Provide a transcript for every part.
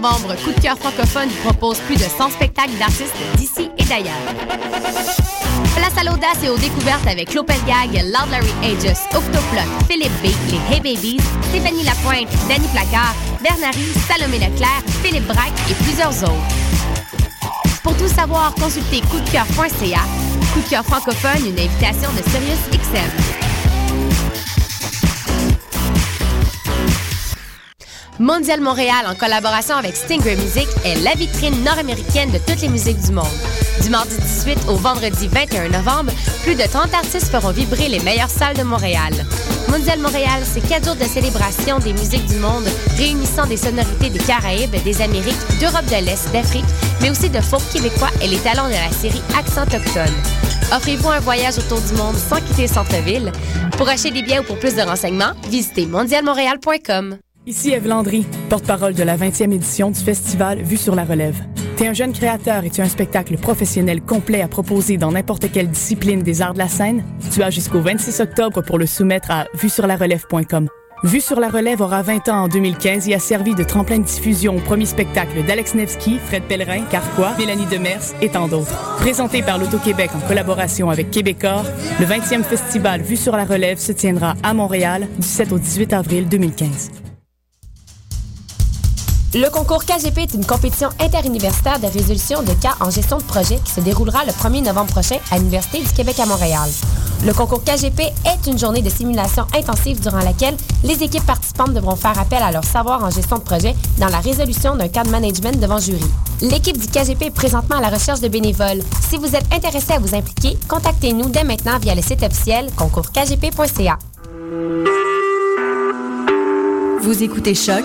novembre, Coup de cœur francophone vous propose plus de 100 spectacles d'artistes d'ici et d'ailleurs. Place à l'audace et aux découvertes avec Lopelgag, Loud Larry Aegis, Octoplot, Philippe B, les Hey Babies, Stéphanie Lapointe, Danny Placard, Bernary, Salomé Leclerc, Philippe Braque et plusieurs autres. Pour tout savoir, consultez coupdecoeur.ca. Coup de cœur francophone, une invitation de Sirius XM. Mondial Montréal, en collaboration avec Stingray Music, est la vitrine nord-américaine de toutes les musiques du monde. Du mardi 18 au vendredi 21 novembre, plus de 30 artistes feront vibrer les meilleures salles de Montréal. Mondial Montréal, c'est quatre jours de célébration des musiques du monde, réunissant des sonorités des Caraïbes, des Amériques, d'Europe de l'Est, d'Afrique, mais aussi de folk québécois et les talents de la série Accent Autochtone. Offrez-vous un voyage autour du monde sans quitter le centre-ville. Pour acheter des billets ou pour plus de renseignements, visitez mondialmontréal.com. Ici Eve Landry, porte-parole de la 20e édition du festival Vue sur la relève. T'es un jeune créateur et tu as un spectacle professionnel complet à proposer dans n'importe quelle discipline des arts de la scène? Tu as jusqu'au 26 octobre pour le soumettre à vuesurlarelève.com. Vue sur la relève aura 20 ans en 2015 et a servi de tremplin de diffusion au premier spectacle d'Alex Nevsky, Fred Pellerin, Carquois, Mélanie Demers et tant d'autres. Présenté par l'Auto-Québec en collaboration avec Québecor, le 20e festival Vue sur la relève se tiendra à Montréal du 7 au 18 avril 2015. Le concours KGP est une compétition interuniversitaire de résolution de cas en gestion de projet qui se déroulera le 1er novembre prochain à l'Université du Québec à Montréal. Le concours KGP est une journée de simulation intensive durant laquelle les équipes participantes devront faire appel à leur savoir en gestion de projet dans la résolution d'un cas de management devant jury. L'équipe du KGP est présentement à la recherche de bénévoles. Si vous êtes intéressé à vous impliquer, contactez-nous dès maintenant via le site officiel concourskgp.ca. Vous écoutez Choc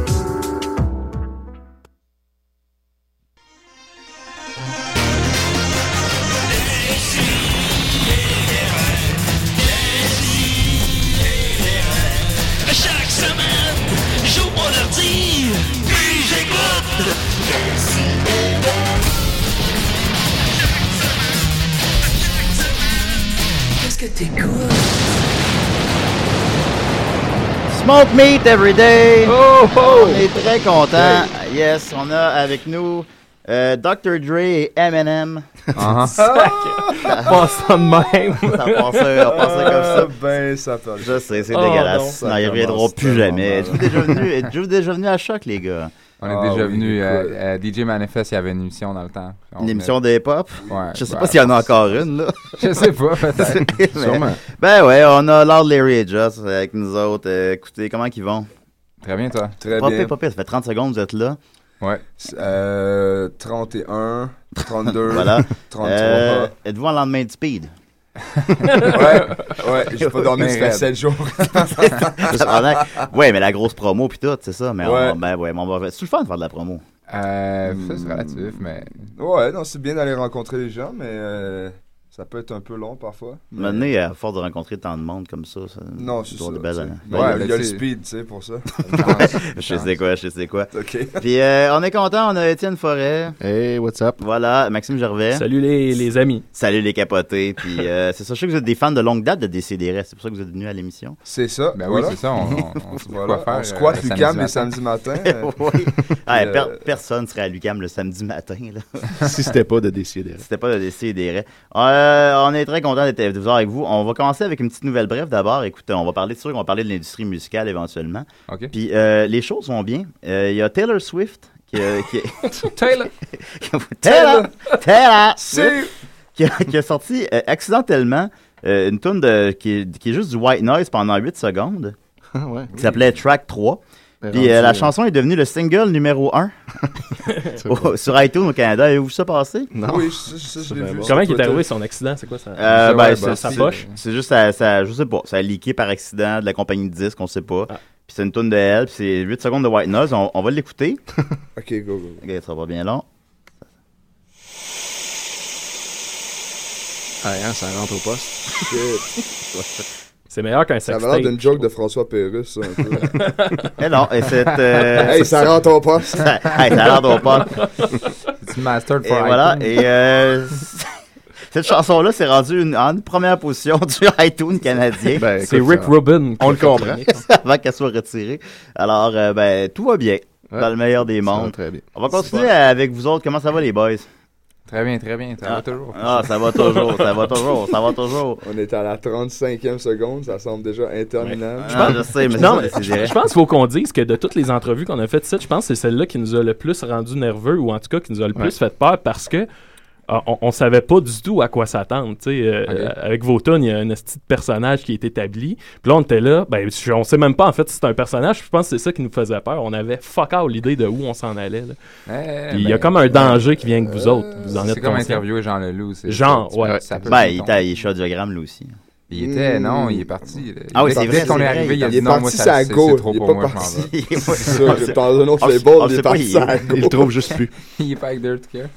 Smoke meat every day. Oh, oh. On est très content. Yes, on a avec nous euh, Dr. Dre et Eminem. Ah. ça passe ça de même. ça passe, on passe ça comme ça. Ben, ça peut. Je sais, c'est Oh, dégueulasse. non, Non, ils reviendront plus jamais. tellement Êtes-vous déjà venu, êtes-vous déjà venu à Choc, les gars? On est Ah déjà oui, venu. euh, euh, DJ Manifest, il y avait une émission dans le temps. On Une est- émission de hip-hop? Ouais. Je sais ben, pas s'il y en a encore une, là. Je sais pas, peut-être. Sûrement. Ben ouais, on a Lord Larry et Just avec nous autres. Euh, écoutez, comment ils vont? Très bien, toi. Très Pas bien. pire, pas pire, ça fait 30 secondes que vous êtes là. Ouais. Euh, 31, 32, Voilà. 33. Euh, Êtes-vous en lendemain de speed? Ouais, ouais, j'ai pas dormi, Mais 7 jours. Ouais, mais la grosse promo puis tout, c'est ça. Mais Ouais. on, ben ouais, mais on va. C'est le fun de faire de la promo? Euh, ça, c'est relatif, mais. Ouais, non, c'est bien d'aller rencontrer les gens, mais euh, ça peut être un peu long parfois. Maintenant, à force de rencontrer tant de monde comme ça, ça Non, c'est doit ça. de belles années. Ben, Ouais, il y a- le sais. speed, tu sais, pour ça. je sais quoi, je sais quoi. OK. Puis euh, on est content, on a Étienne Forêt. Hey, what's up? Voilà, Maxime Gervais. Salut les, les amis. Salut les capotés. Puis euh, c'est ça, je sais que vous êtes des fans de longue date de Décideret. C'est pour ça que vous êtes venus à l'émission. C'est ça. Ben voilà. oui, c'est ça. On, on, on Voilà. quoi faire. On squatte euh, Lucam les samedi euh, oui. Ah, euh, per- personne serait à Lucam le samedi matin. Là. si c'était pas de décider. C'était pas de Décideret. Euh, on est très content d'être de vous avoir avec vous. On va commencer avec une petite nouvelle brève d'abord. Écoutez, on va parler de sûr qu'on va parler de l'industrie musicale éventuellement. Puis euh, les choses vont bien. Euh, Il y a Taylor Swift qui, euh, qui Taylor! Taylor, Taylor C'est- qui, a, qui a sorti euh, accidentellement euh, une tune qui, est, qui est juste du white noise pendant 8 secondes, Ah ouais. qui s'appelait Track 3. Puis euh, la euh, chanson est devenue le single numéro 1 sur iTunes au Canada. Avez-vous vu ça passer? Non. Oui, ça, ça, je l'ai vu. Comment il est arrivé son accident? C'est quoi ça? Euh, ben, c'est- bah, sa c'est- poche? C'est juste, ça, ça- je sais pas, ça a leaké par accident de la compagnie de disques, on sait pas. Ah. Puis c'est une tune de elle, puis c'est 8 secondes de white noise. On, on va l'écouter. OK, go, go. Ok, ça va bien long. Ah, hein, ça rentre au poste. Shit. C'est meilleur qu'un Ça avait sextape. l'air d'une joke de François Pérusse, ça, un peu. Eh non, et c'est... euh, hey, ça rentre au poste. ça, hey, ça l'air d'au pas. C'est mastered Et for voilà, iTunes. et euh, cette chanson-là s'est rendue une- en première position du iTunes canadien Ben, C'est Rick ça- Rubin. qui on le comprend. avant qu'elle soit retirée. Alors, euh, ben, tout va bien, Ouais. dans le meilleur des mondes. très bien. On va continuer avec vous autres. Comment ça va, les boys? Très bien, très bien. Ça Ah. va toujours. Ah, ça va toujours, ça va toujours, ça va toujours. On est à la 35e seconde, ça semble déjà interminable. Ah, je sais, mais Non, mais c'est je pense qu'il faut qu'on dise que de toutes les entrevues qu'on a faites, je pense que c'est celle-là qui nous a le plus rendu nerveux ou en tout cas qui nous a le plus fait peur parce que on, on savait pas du tout à quoi s'attendre. tu sais, euh, Ok. euh, avec Voton, il y a un petit personnage qui est établi. Puis là, on était là. Ben, je- on sait même pas en fait si c'est un personnage. Je pense que c'est ça qui nous faisait peur. On avait fuck out l'idée de où on s'en allait. Eh, Puis il y a ben, comme un danger qui vient avec vous autres. Vous en C'est êtes comme conscients. interviewer Jean Leloup. c'est- Genre, ouais. ça peut Ben, il était, il est chez Audiogramme, lui aussi. Il était, non, il est parti. Ah oui, c'est Dès vrai, qu'on c'est est arrivé, il a Il dit est non, moi, ça, c'est c'est go, trop il est pour pas parti. C'est ça, dans un autre label, il est parti il- sa Il le trouve juste plus. Il est pas avec Dirt Care.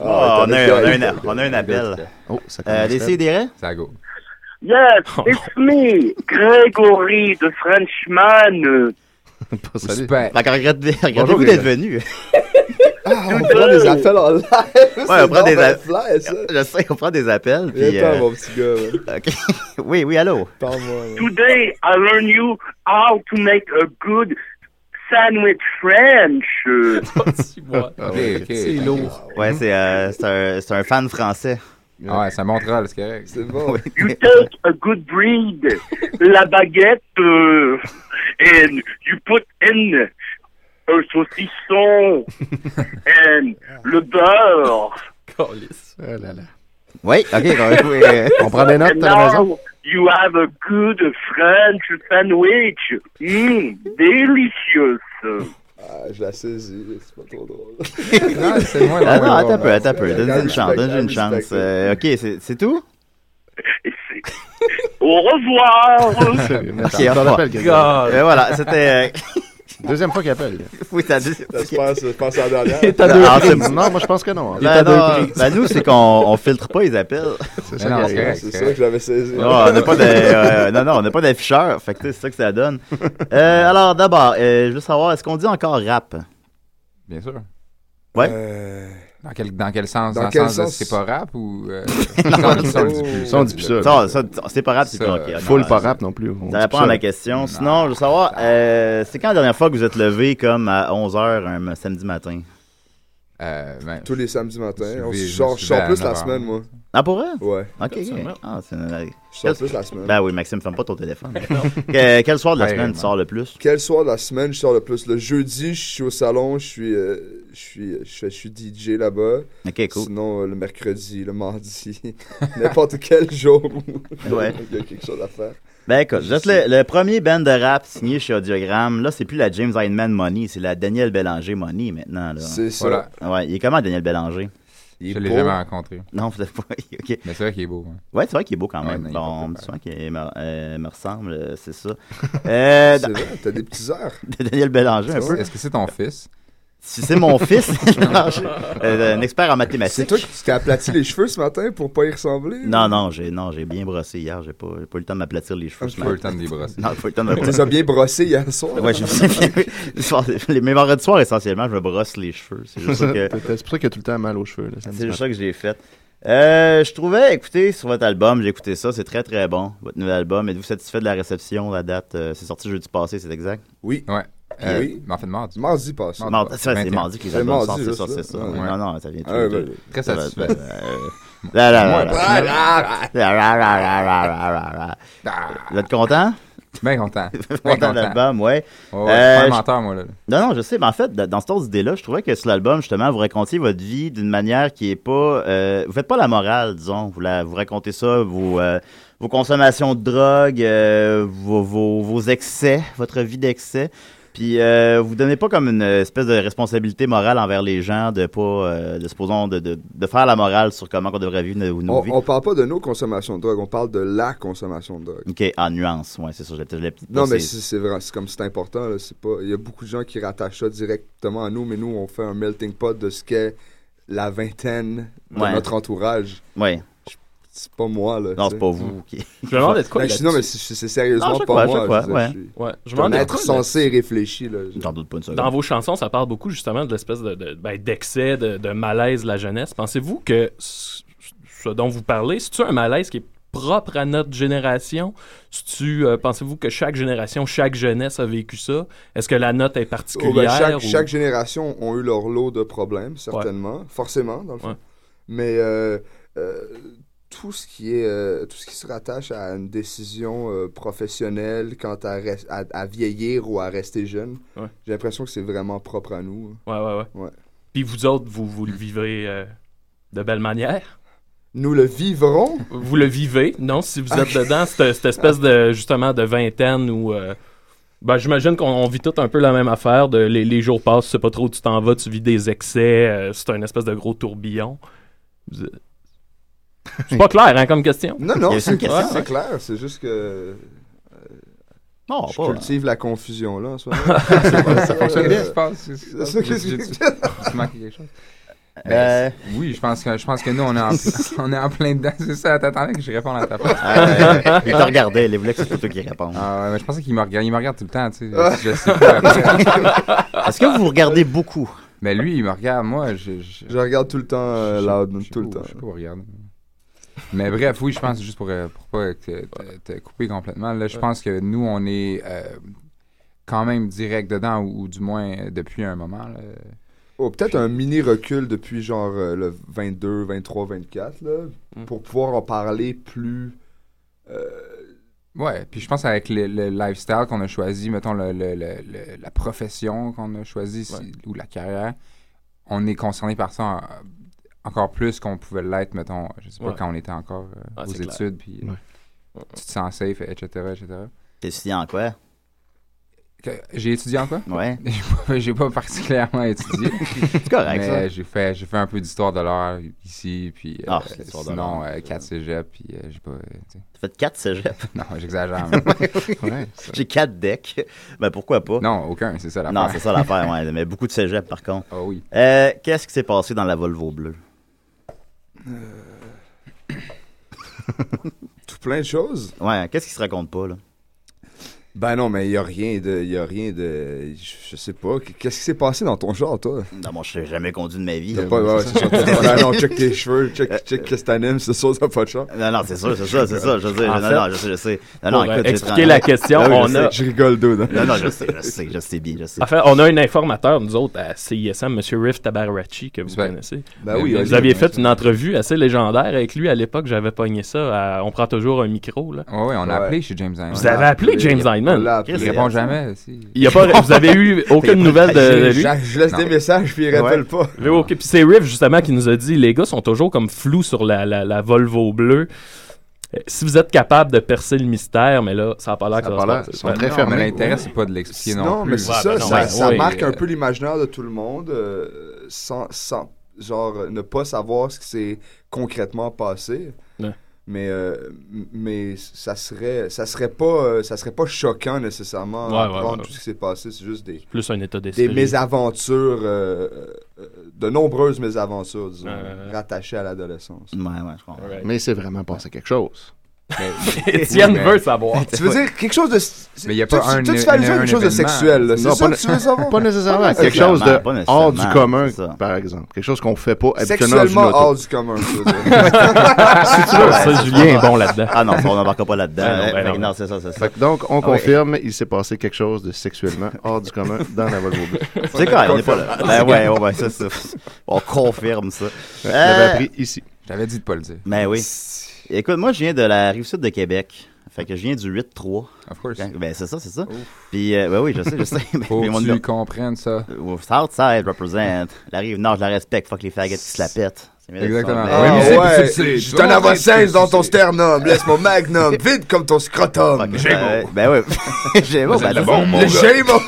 On, a, un- on, a un, appel. Oh, ça Euh, commence. C'est à go. Yes, it's me, Grégory de Frenchman. Super. Bonjour, d'être venu. Ah, on prend des appels en live. Ouais, on prend des appels. ça. Je sais, on prend des appels. Puis, euh, mon petit gars. ok. oui, oui, allô? Parle-moi. Today, I learn you how to make a good sandwich French. Ah Ok, ouais. ok. C'est lourd. Ouais, c'est euh, c'est un, c'est un fan français. Ah ouais, ça montera, c'est correct. C'est bon. You take a good breed, la baguette, uh, and you put in un saucisson and le beurre. Calice. Oh là là. Oui, ok. oui, euh, On prend des notes à la maison? You have a good French sandwich. Mmm, delicious. Ah, je la saisis, c'est pas trop drôle. Non, c'est moi, Ah non, attends un peu, attends un peu. Donne-lui une chance, donne-lui une chance. Euh, ok, c'est c'est tout? Et Au revoir. Merci. Ok, au On revoir. God. Euh, voilà, c'était... euh, Deuxième fois qu'il appelle. oui, t'as dit... J'espère, je pense à la dernière. T'as deux Ah, c'est- Non, moi je pense que non. Ben, non, ben, nous, c'est qu'on on filtre pas les appels. C'est ça non, c'est correct. Ça que je l'avais saisi. Non, on n'a pas de, euh, non, non, on n'a pas d'afficheur. Fait que tu sais, c'est ça que ça donne. Euh, alors, d'abord, euh, je veux savoir, est-ce qu'on dit encore rap? Bien sûr. Ouais. Euh, Dans quel, dans quel sens? Dans Dans, quel sens, c'est pas rap ou. Euh, Non, ça, on ça, on dit plus. Ça, on dit plus ça. Ça, ça, c'est pas rap, c'est Ça, pas ok. euh, non, Full non, pas rap non plus. Ça répond plus à ça. question. Sinon, je veux savoir, euh, c'est quand la dernière fois que vous êtes levé comme à 11h un samedi matin? Euh, ben, Tous les samedis matins. Je On sors plus la 9 heures. semaine, moi. Ah, pour vrai? Ouais. Ok. Ah, c'est une- Je sors plus la semaine. Ben oui, Maxime, ferme pas ton téléphone. Que- quel soir de la Ouais, semaine tu sors le plus? Quel soir de la semaine je sors le plus? Le jeudi, je suis au salon, je suis, euh, je suis, je fais- je suis DJ là-bas. Ok, cool. Sinon, euh, le mercredi, le mardi, n'importe quel jour où Ouais. il y a quelque chose à faire. Ben écoute, vous êtes le, le premier band de rap signé chez Audiogramme. Là, c'est plus la James Hyndman Money, c'est la Daniel Bélanger Money maintenant. Là. C'est ça. Voilà. Ouais, il est comment Daniel Bélanger? Il est Je l'ai beau. jamais rencontré. Non, peut-être pas. ok. Mais c'est vrai qu'il est beau. hein. Ouais, c'est vrai qu'il est beau quand Ouais, même. non, bon, pas on me souvent qu'il me, euh, me ressemble, euh, c'est ça. Euh, C'est dans- vrai, t'as des petits airs. Daniel Bélanger, un peu. Est-ce que c'est ton fils? Si c'est mon fils, euh, un expert en mathématiques. C'est toi qui t'es aplati les cheveux ce matin pour pas y ressembler? Non, non, j'ai non, j'ai bien brossé hier. J'ai pas, j'ai pas eu le temps de m'aplatir les cheveux. Ce Pas eu le temps de les brosser. Non, pas eu le temps de Tu brosser. les as bien brossés hier soir? Ouais, je le soir- les mes vendredis soirs, essentiellement, je me brosse les cheveux. C'est juste ça que, C'est pour ça qu'il y a tout le temps mal aux cheveux. c'est juste ça que j'ai fait. Euh, je trouvais, écoutez, sur votre album, j'ai écouté ça, c'est très très bon, votre nouvel album. Êtes-vous satisfait de la réception, la date euh, C'est sorti jeudi passé, c'est exact? Oui. Ouais. Euh, oui. Mais en fait, mardi. Mardi passé. Mardi. Mardi, c'est vrai, c'est 21. mardi sortent, c'est juste ça, là. c'est ça. Ouais. Non, non, ça vient tout. Ah, ouais. Très ça va- satisfait. euh, là, là, là, là. Là, là, là, là, là, là, là, là. Vous êtes content? Bien content. Bien Content de l'album, ouais. Ouais, ouais, Euh, je suis pas un je- menteur, moi, là. Non, non, je sais, mais en fait, dans cette autre idée-là, je trouvais que sur l'album, justement, vous racontiez votre vie d'une manière qui est pas. euh, vous faites pas la morale, disons. Vous, la, vous racontez ça, vos, euh, vos consommations de drogue, euh, vos, vos, vos excès, votre vie d'excès. Puis euh, vous donnez pas comme une espèce de responsabilité morale envers les gens de pas, euh, de supposons, de, de, de faire la morale sur comment on devrait vivre nos, nos On, vies. on parle pas de nos consommations de drogue, on parle de la consommation de drogue. Ok, en nuance, ouais, c'est ça. Je, Non, mais c'est- vrai, c'est comme c'est important. C'est pas, il y a beaucoup de gens qui rattachent ça directement à nous, mais nous, on fait un melting pot de ce qu'est la vingtaine de Ouais. notre entourage. Ouais. C'est pas moi, là. Non, tu c'est pas vous qui. Je me demandais de quoi Ben, non, mais c'est c'est sérieusement Non, pas quoi, moi. quoi, je veux dire, ouais. je suis- Ouais, je me être quoi sensé et réfléchi. Là. J'en doute pas une seconde. Dans vos chansons, ça parle beaucoup justement de l'espèce de, de- ben, d'excès, de, de malaise de la jeunesse. Pensez-vous que ce dont vous parlez, c'est-tu un malaise qui est propre à notre génération? C'est-tu, euh, pensez-vous que chaque génération, chaque jeunesse a vécu ça? Est-ce que la note est Oh, ben, particulière? chaque, ou- chaque génération ont eu leur lot de problèmes, certainement, forcément, dans le fond. Ouais. Mais euh, euh, tout ce qui est euh, tout ce qui se rattache à une décision euh, professionnelle quant à, à, à vieillir ou à rester jeune, Ouais. j'ai l'impression que c'est vraiment propre à nous. Ouais, ouais, ouais. Ouais. Puis vous autres, vous, vous le vivez euh, de belle manière? Nous le vivrons. Vous le vivez, non? Si vous êtes dedans, cette, cette espèce de, justement, de vingtaine où... euh, ben, j'imagine qu'on on vit tout un peu la même affaire. De, les, les jours passent, tu sais pas trop où tu t'en vas, tu vis des excès, c'est un espèce de gros tourbillon. Vous- C'est pas clair, hein, comme question? Non, non, c'est question, c'est ouais. clair. C'est juste que Non, je pas. cultive la confusion là en moment. Ça fonctionne bien, Euh, je pense. c'est ça, que- J'ai manqué quelque chose. Euh, Ben, oui, je pense que je pense que nous on est en, on est en plein dedans. C'est ça. T'attendais que je réponde à ta phrase. euh, il te regardait, il voulait que c'est toi qui réponde. Ah ouais, mais je pensais qu'il me regarde. Il me regarde tout le temps, tu sais. Je sais pas après. Est-ce que vous regardez beaucoup? Mais lui, il me regarde. Moi, je. je Je regarde tout le temps euh, je- Loud, je tout le temps. Je sais pas où regarder. Mais bref, oui, je pense, juste pour, euh, pour pas te, te- te couper complètement, là, je pense que nous, on est euh, quand même direct dedans, ou, ou du moins euh, depuis un moment. Là. Oh, peut-être un mini recul depuis genre euh, le 22, 23, 24, là, Mm. pour pouvoir en parler plus. euh, Ouais, puis je pense avec le, le lifestyle qu'on a choisi, mettons le, le- le- le- la profession qu'on a choisi si- ou la carrière, on est concerné par ça en- encore plus qu'on pouvait l'être, mettons, je sais pas, Ouais. quand on était encore euh, Ah, aux études, puis euh, Ouais. tu te sens safe, etc., etc. T'es étudiant en quoi? Que- J'ai étudié en quoi? Ouais. J'ai pas- J'ai pas particulièrement étudié. C'est correct, mais ça. j'ai fait, j'ai fait un peu d'histoire de l'art ici, puis euh, Ah, c'est l'histoire de sinon, l'art. euh, 4 cégep, puis euh, j'ai pas... euh. T'as fait 4 cégeps? non, j'exagère. mais- Ouais, ça- J'ai 4 decks. Ben pourquoi pas? non, aucun, c'est ça la Non, c'est ça l'affaire, ouais. Mais beaucoup de cégeps, par contre. Ah oui. Euh, Qu'est-ce qui s'est passé dans la Volvo bleue? tout plein de choses. Ouais, qu'est-ce qui se raconte pas, là? Ben non, mais il y a rien de. Y a rien de. Je, je sais pas. Qu'est-ce qui s'est passé dans ton genre, toi? Non, moi, je n'ai jamais conduit de ma vie. T'as pas. Ouais, c'est ça. pas- non, check tes cheveux, check, check qu'est-ce que t'animes, c'est sûr, t'as pas de chance. Non, non, c'est ça, c'est ça, c'est ça. Je non, non, je sais, je sais. Non, non, euh, écoute, j'ai expliquer 30 la question, Ah oui, je on sais, a... Je rigole d'eau, là. Non, non, je sais, je sais, je sais bien, je sais. En fait, on a un informateur, nous autres, à CISM, M. Riff Tabarachi, que vous connaissez. Ben oui, Vous aviez fait une entrevue assez légendaire avec lui à l'époque. J'avais pogné ça. On prend toujours un micro. Là. Ouais, on a appelé chez James Hyman. Vous avez appelé James On Il répond jamais. Si. Il y a pas, vous avez eu aucune nouvelle de, lui? Je, je laisse Non. des messages, puis il rappelle pas. Puis c'est Riff justement qui nous a dit les gars sont toujours comme flous sur la, la, la Volvo bleue. Euh, Si vous êtes capable de percer le mystère, mais là, ça n'a pas l'air Ça que a ça pas va ils sont passer. très fermés. l'intérêt, c'est pas de l'expliquer non, Non, plus. mais c'est Ouais, ça, ben non, ça, ouais, ça ouais. marque un peu l'imaginaire de tout le monde, euh, sans, sans, genre, ne pas savoir ce qui s'est concrètement passé. Mais, euh, mais ça serait, ça serait pas, euh, ça serait pas choquant nécessairement Ouais, ouais, tout ce qui s'est passé. C'est juste des, Plus un état d'esprit. des mésaventures, euh, euh, de nombreuses mésaventures, disons, Ouais. rattachées à l'adolescence. Ouais, ouais, je comprends. Mais c'est vraiment passé quelque chose. Étienne mais- veut savoir. Tu veux dire quelque chose de. Mais il y a pas tu- un- tu fais allusion à quelque chose de sexuel, là. C'est Non, ça pas que tu veux savoir? Pas nécessairement. Pas quelque chose de hors du commun, par exemple. Quelque chose qu'on fait pas habituellement Sexuellement auto. hors du commun, je veux dire. ça, Julien est bon là-dedans. Ah non, ça, on n'embarquera pas là-dedans. Ben non, c'est ça, c'est ça. Donc, on Ah confirme, il s'est passé quelque chose de sexuellement hors du commun dans la Volvo bleue. C'est correct, on n'est pas là. Ben ouais, ouais, ça, ça. On confirme ça. Je l'avais Euh, appris ici. J'avais dit de pas le dire. Ben oui. Écoute, moi, je viens de la rive sud de Québec. Fait que je viens du 8-3. Of course. Ben, c'est ça, c'est ça. Puis, euh, ben oui, je sais, je sais. Mais- Faut mon que tu comprennes ça. Southside represent. La rive nord, je la respecte. Fuck les faggots qui se la pètent. Exactement. ça. Ah Oui, mais c'est- ouais, je avais c'est- 16 dans ton sternum, laisse mon magnum, vide comme ton scrotum. Fuck, euh, Ben oui. Gémeaux, ben, le bon Le. Gémeaux!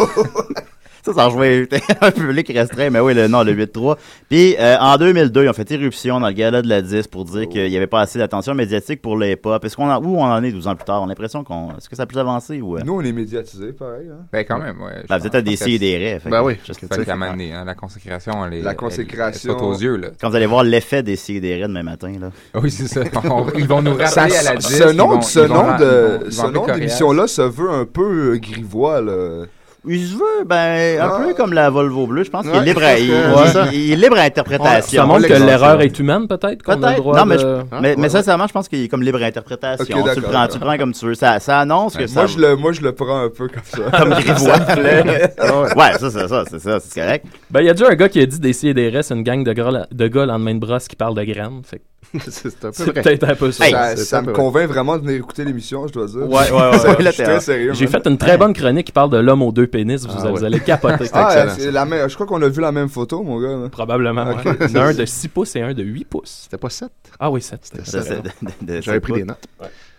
Ça, ça rejoint un public restreint, mais oui, le, non, le 8-3. Puis, euh, en 2002, ils ont fait irruption dans le gala de la 10 pour dire qu'il n'y avait pas assez d'attention médiatique pour les pop. Est-ce qu'on en, où on en est 12 ans plus tard? On a l'impression qu'on, est-ce que ça a plus avancé ou, euh? Nous, on est médiatisés, pareil. Hein? Ben, quand même, ouais. Ben, vous êtes à des et des raies. fait Ben que- oui. que- donné, hein, la consécration, elle est. La elle- consécration- Elle, saute aux yeux, là. Quand vous allez voir l'effet des et des raies demain matin, là. Oui, c'est ça. On- ils vont nous rappeler Ça- à la ce disque, ils nom, vont- ce nom de, ce nom d'émission-là se veut un peu grivois, là. Il se veut, ben, un Ah. peu comme la Volvo bleue. Je pense qu'il est Ouais, libre à, il, ouais, il- ça. il est libre à interprétation. Ça montre que l'erreur est humaine, peut-être, qu'on a le droit Non, mais, de- je- Ah, mais, ouais, mais ouais. sincèrement, je pense qu'il est comme libre à interprétation. Tu, le prends, tu le prends comme tu veux. Ça, ça annonce que ça. Moi je, le, moi, je le prends un peu comme ça. Comme grivois. Ouais. ça, c'est ça, c'est ça, c'est correct. Ben, il y a déjà un gars qui a dit des si et des restes, une gang de gars, de gars lendemain de brosse qui parlent de graines. Fait que c'est un peu c'est vrai. peut-être un peu ça. Hey, ça me convainc vraiment de venir écouter l'émission, je dois dire. Ouais, ouais, ouais, je suis très sérieux. J'ai fait une très bonne chronique qui parle de l'homme aux deux pénis. Vous, Ah, vous ouais. allez capoter. Ah, la même, je crois qu'on a vu la même photo, mon gars. là. Probablement. Ok. ouais. Il y en a un de 6 pouces et un de 8 pouces. C'était pas 7. Ah oui, 7. C'était Ça, ça. c'est de- de- de- J'avais pris des notes.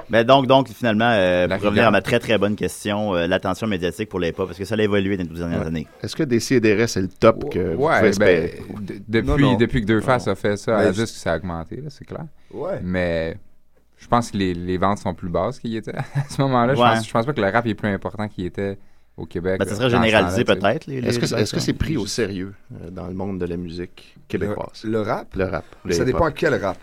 Mais donc, donc finalement, euh, pour revenir à ma très très bonne question, euh, l'attention médiatique pour les pop, est-ce que ça a évolué dans les 12 dernières Ouais. années? Est-ce que DC c'est le top que vous Ouais, ben, depuis, Non, non. depuis que Deux Faces a fait ça, à Mais je- disque, ça a augmenté, c'est clair. Ouais. Mais je pense que les, les ventes sont plus basses qu'il y était à ce moment-là. Je, pense, je pense pas que le rap est plus important qu'il était au Québec. Ben, ça euh, serait généralisé peut-être. Est-ce que les- c'est que pris au sérieux euh, dans le monde de la musique québécoise? Le, le rap, Le rap. ça dépend quel rap.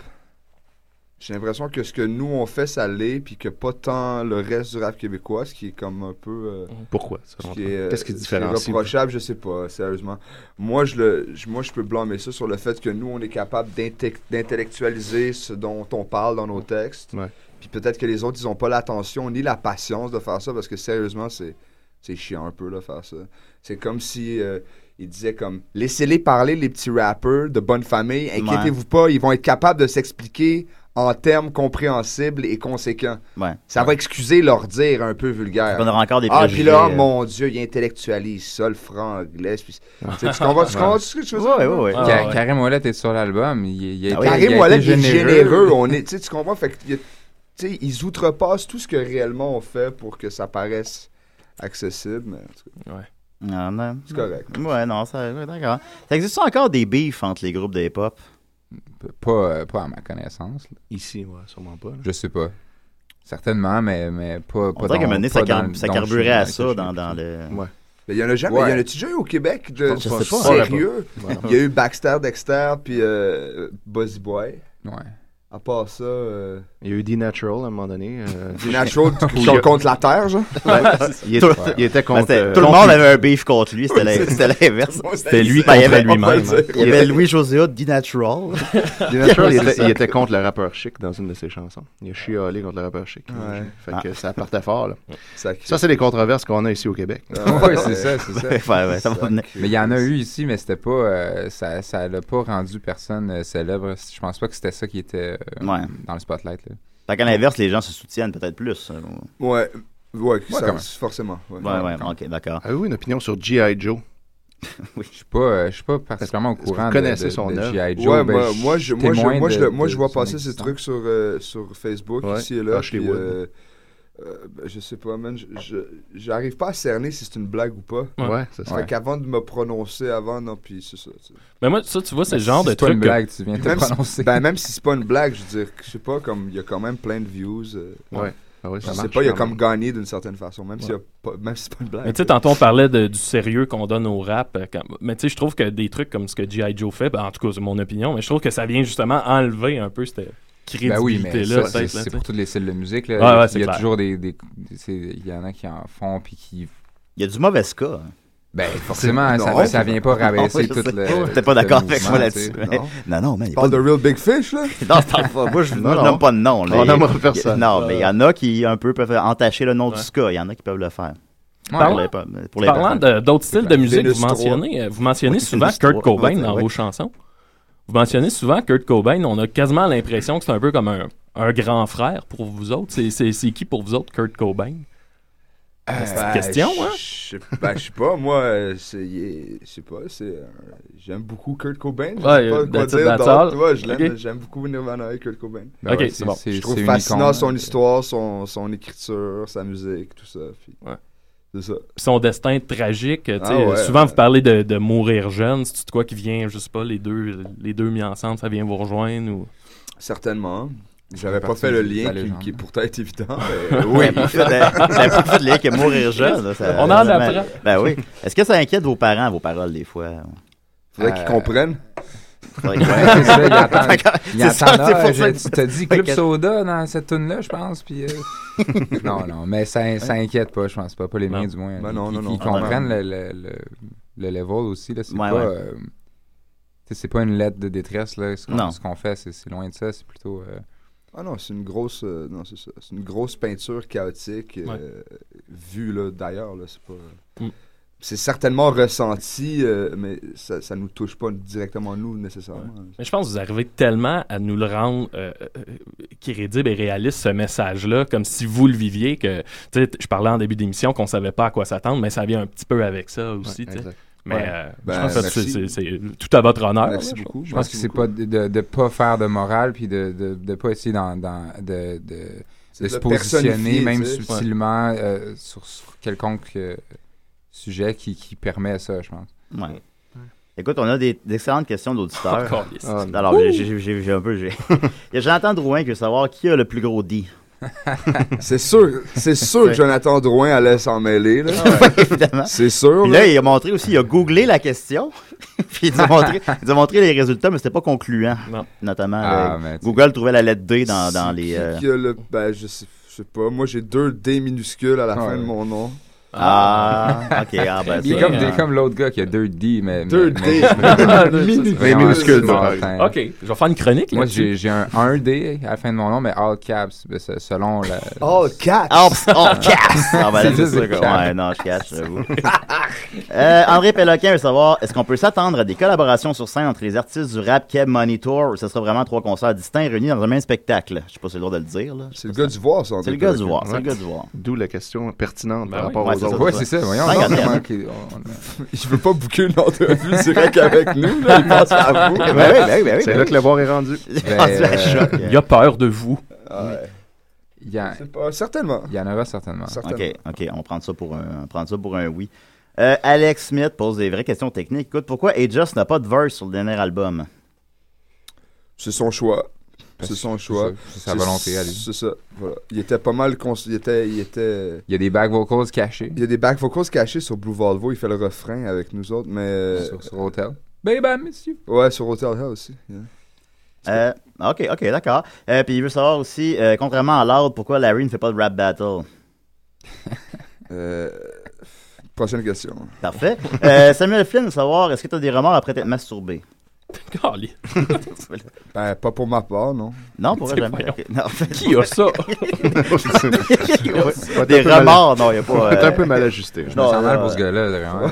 J'ai l'impression que ce que nous on fait, ça l'est, puis que pas tant le reste du rap québécois, ce qui est comme un peu. euh, Pourquoi? ce selon qui est, Qu'est-ce qui ce différencie? reprochable, je sais pas, sérieusement. Moi, je le, je- moi, je peux blâmer ça sur le fait que nous, on est capable d'inte- d'intellectualiser ce dont on parle dans nos textes. Ouais. Puis peut-être que les autres, ils ont pas l'attention ni la patience de faire ça, parce que sérieusement, c'est, c'est chiant un peu, là, faire ça. C'est comme si euh, ils disaient comme, laissez-les parler, les petits rappers de bonne famille, inquiétez-vous pas, ils vont être capables de s'expliquer en termes compréhensibles et conséquents. Ouais. Ça va excuser leur dire un peu vulgaire. On aura encore des Ah, préjugés. puis là, euh, mon Dieu, il intellectualise ça, le franc anglais. Puis, tu sais, tu comprends, ce que je veux dire? Ouais, ouais, ouais. Ah, Ka- ouais. Karim Ouellet est sur l'album. Il, il a Ah oui. Karim Ouellet est généreux. On est, tu sais, tu comprends? Fait que, il ils outrepassent tout ce que réellement on fait pour que ça paraisse accessible. Mais, en tout cas, Non, non. c'est correct. Ouais, non, ça, ouais, d'accord. Ça existe encore des beefs entre les groupes de hip-hop? Pas, euh, pas à ma connaissance. là. Ici, ouais, sûrement pas. là. Je sais pas. Certainement, mais, mais pas, pas On dirait qu'à un moment donné, ça, car- dans- ça dans carburait à ça dans, le... Ouais. Mais il y en a jamais. Ouais. Il y en a-tu déjà eu au Québec de Je sais pas. sérieux? Ouais. Il y a eu Baxter Dexter puis euh, Buzzy Boy. Ouais. À part ça, euh, Il y a eu D-Natural à un moment donné. euh, The Natural qui- contre la Terre, genre. ouais, il, était, il était Ben, contre. euh, tout le monde avait un beef contre lui, c'était l'in- c'était l'inverse. C'était lui Ben, contre avait- lui-même. Il y avait Louis José D Natural. D-Natural, il, était, ça. il était contre le rappeur chic dans une de ses chansons. Il a chialé contre le rappeur chic. Ouais. Fait que ça partait fort. Là. Ça, Ça, c'est les controverses qu'on a ici au Québec. Ouais, c'est ça, c'est ça. Mais il y en a eu ici, mais c'était pas. euh, ça ça l'a pas rendu personne euh, célèbre. Je pense pas que c'était ça qui était euh, Ouais. dans le spotlight. Là. Fait qu'à l'inverse, les gens se soutiennent peut-être plus. euh, Ouais, ouais, ça- forcément. ouais. Ouais, ouais, ok, d'accord. Avez-vous une opinion sur G.I. Joe? Je suis pas, euh, je suis pas particulièrement au courant vous de, connaissez de- son de œuvre? G.I. Joe. Ouais, Ben, moi, je moi, je, moi, je, moi, moi, vois passer ces trucs sur, euh, sur Facebook Ouais, ici et là. Ashley Wood. euh, Euh, ben, je sais pas, man. Je- je- J'arrive pas à cerner si c'est une blague ou pas. Ouais. C'est ça. Fait qu'avant de me prononcer, avant, non, puis c'est ça. tu sais. Mais moi, ça, tu vois, c'est le Ben, genre si de c'est pas truc. une que- blague, tu viens de te même prononcer. ben, même si c'est pas une blague, je veux dire, je sais pas, comme, il y a quand même plein de views. euh, Ouais. Ah ouais, ça je sais pas, il y a comme gagné d'une certaine façon, même, s'il y a Ouais. pas, même si c'est pas une blague. Mais tu sais, tantôt on parlait de- du sérieux qu'on donne au rap. euh, quand- Mais tu sais, je trouve que des trucs comme ce que G.I. Joe fait, ben, en tout cas, c'est mon opinion, mais je trouve que ça vient justement enlever un peu cette Ben oui, crédibilité-là. c'est- tu pour tous les styles de musique. Là. Ouais, ouais, il y a, clair. toujours des. Il y en a qui en font puis qui. Il y a du mauvais ska. hein. Ben, forcément, ça, Non. ça vient pas rabaisser Non, tout le. T'es pas d'accord avec moi là-dessus. tu Non, non, mais. il y a Parle pas de Real Big Fish, là? Non, je parle pas. Moi, je, nomme pas de nom. là. On nommera Il y a- personne. Non, mais il y en a qui, un peu, peuvent entacher le nom du ska. Il y en a qui peuvent le faire. Parlant- Pour les- pour les Parlant d'autres styles de musique, vous mentionnez, vous mentionnez Vénus souvent Kurt 3, Cobain ouais, dans ouais. vos chansons. Vous mentionnez souvent Kurt Cobain. On a quasiment l'impression que c'est un peu comme un, un grand frère pour vous autres. C'est- C'est c'est qui pour vous autres, Kurt Cobain? C'est une Ben, question, hein? Je ben, je sais pas, moi, euh, Je sais pas, c'est. euh, J'aime beaucoup Kurt Cobain. Je vois, je. J'aime beaucoup Nirvana et Kurt Cobain. Ben Ok, ouais, c'est bon. Je trouve fascinant son histoire, son, son écriture, sa musique, tout ça. Ça. Son destin tragique. tu Ah ouais, souvent, ouais. vous parlez de, de mourir jeune. C'est de quoi qui vient, je sais pas, les deux, les deux mis ensemble, ça vient vous rejoindre ou... Certainement. J'avais pas fait le lien la qui, qui pourtant est évident. mais Oui, oui. pas fait de- lien que mourir jeune. là, ça- On en apprend. Ben oui. Est-ce que ça inquiète vos parents, vos paroles, des fois? Faudrait qu'ils comprennent. Ouais, c'est ça, il attend, il C'est ça, attend, c'est pour je- ça que- tu t'as dit Club Soda dans cette tune-là, je pense, puis... euh, non, non, mais ça, ça inquiète pas, je pense pas, pas les miens du moins. Ben Ils- non, non, ils, non. ils Ah, ben comprennent non. le, le, le, le level aussi, là, c'est Ouais, pas... ouais. euh, c'est pas une lettre de détresse, là, ce qu'on Non. ce qu'on fait, c'est c'est loin de ça, c'est plutôt... euh, Ah non, c'est une grosse. euh, non, c'est ça. C'est une grosse peinture chaotique euh, vue là d'ailleurs. Là, c'est pas. Mm. C'est certainement ressenti, euh, mais ça, ça nous touche pas directement nous nécessairement. Mais je pense que vous arrivez tellement à nous le rendre euh, euh, crédible et réaliste, ce message-là, comme si vous le viviez, que, tu sais, je parlais en début d'émission qu'on savait pas à quoi s'attendre, mais ça vient un petit peu avec ça aussi, Ouais. Mais Ouais. euh, Ben, je pense que merci. c'est- tout à votre honneur. là, je trouve. Je pense que c'est pas de, de, de pas faire de morale, puis de, de, de pas essayer dans, dans, de, de, C'est de de se positionner, même subtilement, euh, sur, sur quelconque euh, sujet qui, qui permet ça, je pense. Ouais. Écoute, on a des, d'excellentes questions d'auditeurs. Yes. Ah, Alors, j'ai- j'ai j'ai- j'ai un peu. j'ai- Il y a Jonathan Drouin qui veut savoir qui a le plus gros D. C'est sûr, c'est sûr que Jonathan Drouin allait s'en mêler. Là. évidemment. C'est sûr. Puis là, il a montré aussi, il a googlé la question. puis il a montré, il a montré les résultats, mais c'était pas concluant. Notamment, Ah, euh, Google trouvait la lettre D dans, dans les. qui euh, qui a le- ben, je sais, je sais pas. Moi, j'ai deux D minuscules à la fin de mon nom. Ah, ok, ah, ben, il est ça, comme, comme l'autre gars qui a deux D, mais. Deux mais- D. mais- ça. time. Ok, je vais faire une chronique Moi, j'ai un 1D à la fin de mon nom, mais all caps, ben, c'est- selon la. All caps! All, all caps! Ah, ben là, c'est caps. Ouais, non, je cache, j'avoue. Euh, André Péloquin veut savoir est-ce qu'on peut s'attendre à des collaborations sur scène entre les artistes du rap Keb Money Tour ou ce sera vraiment trois concerts distincts réunis dans un même spectacle Je sais pas si c'est le droit de le dire. là. C'est le gars du voir, ça. C'est le gars du voir. C'est le gars du voir. D'où la question pertinente par rapport aux ça, autres. Ouais, c'est ça, voyons. On- Je veux pas bouquer une entrevue direct avec nous. Là. Il pense à vous. Ben ben ben C'est ben là oui. que le voir est rendu. Ben, Ah, euh, choc. Il a peur de vous. Ah ouais. Il y, a- pas- certainement. il y en aura certainement. Certainement. Ok, ok, on prend ça pour un, on prend ça pour un oui. Euh, Alex Smith pose des vraies questions techniques. Écoute, pourquoi Ajust n'a pas de verse sur le dernier album? C'est son choix. C'est son choix. c'est sa volonté à lui. C'est ça. Voilà. Il était pas mal. cons- Il était, il était. Il y a des back vocals cachés Il y a des back vocals cachés sur Blue Volvo. Il fait le refrain avec nous autres, mais. euh, sur, sur Hotel. Baby, monsieur. Ouais, sur Hotel Hell aussi. yeah. Euh, ok, ok, d'accord. Euh, puis il veut savoir aussi, euh, contrairement à Loud, pourquoi Larry ne fait pas de rap battle? Euh, Prochaine question. Parfait. Euh, Samuel Flynn veut savoir, est-ce que tu as des remords après t'être masturbé? Ben, pas pour ma part, non. Non, pour vrai, C'est jamais. Non, en fait- Qui a ça? Ouais, Des remords, non, il n'y a pas. T'es euh, un peu mal ajusté. Je me Non, sens mal pour ce gars-là, vraiment.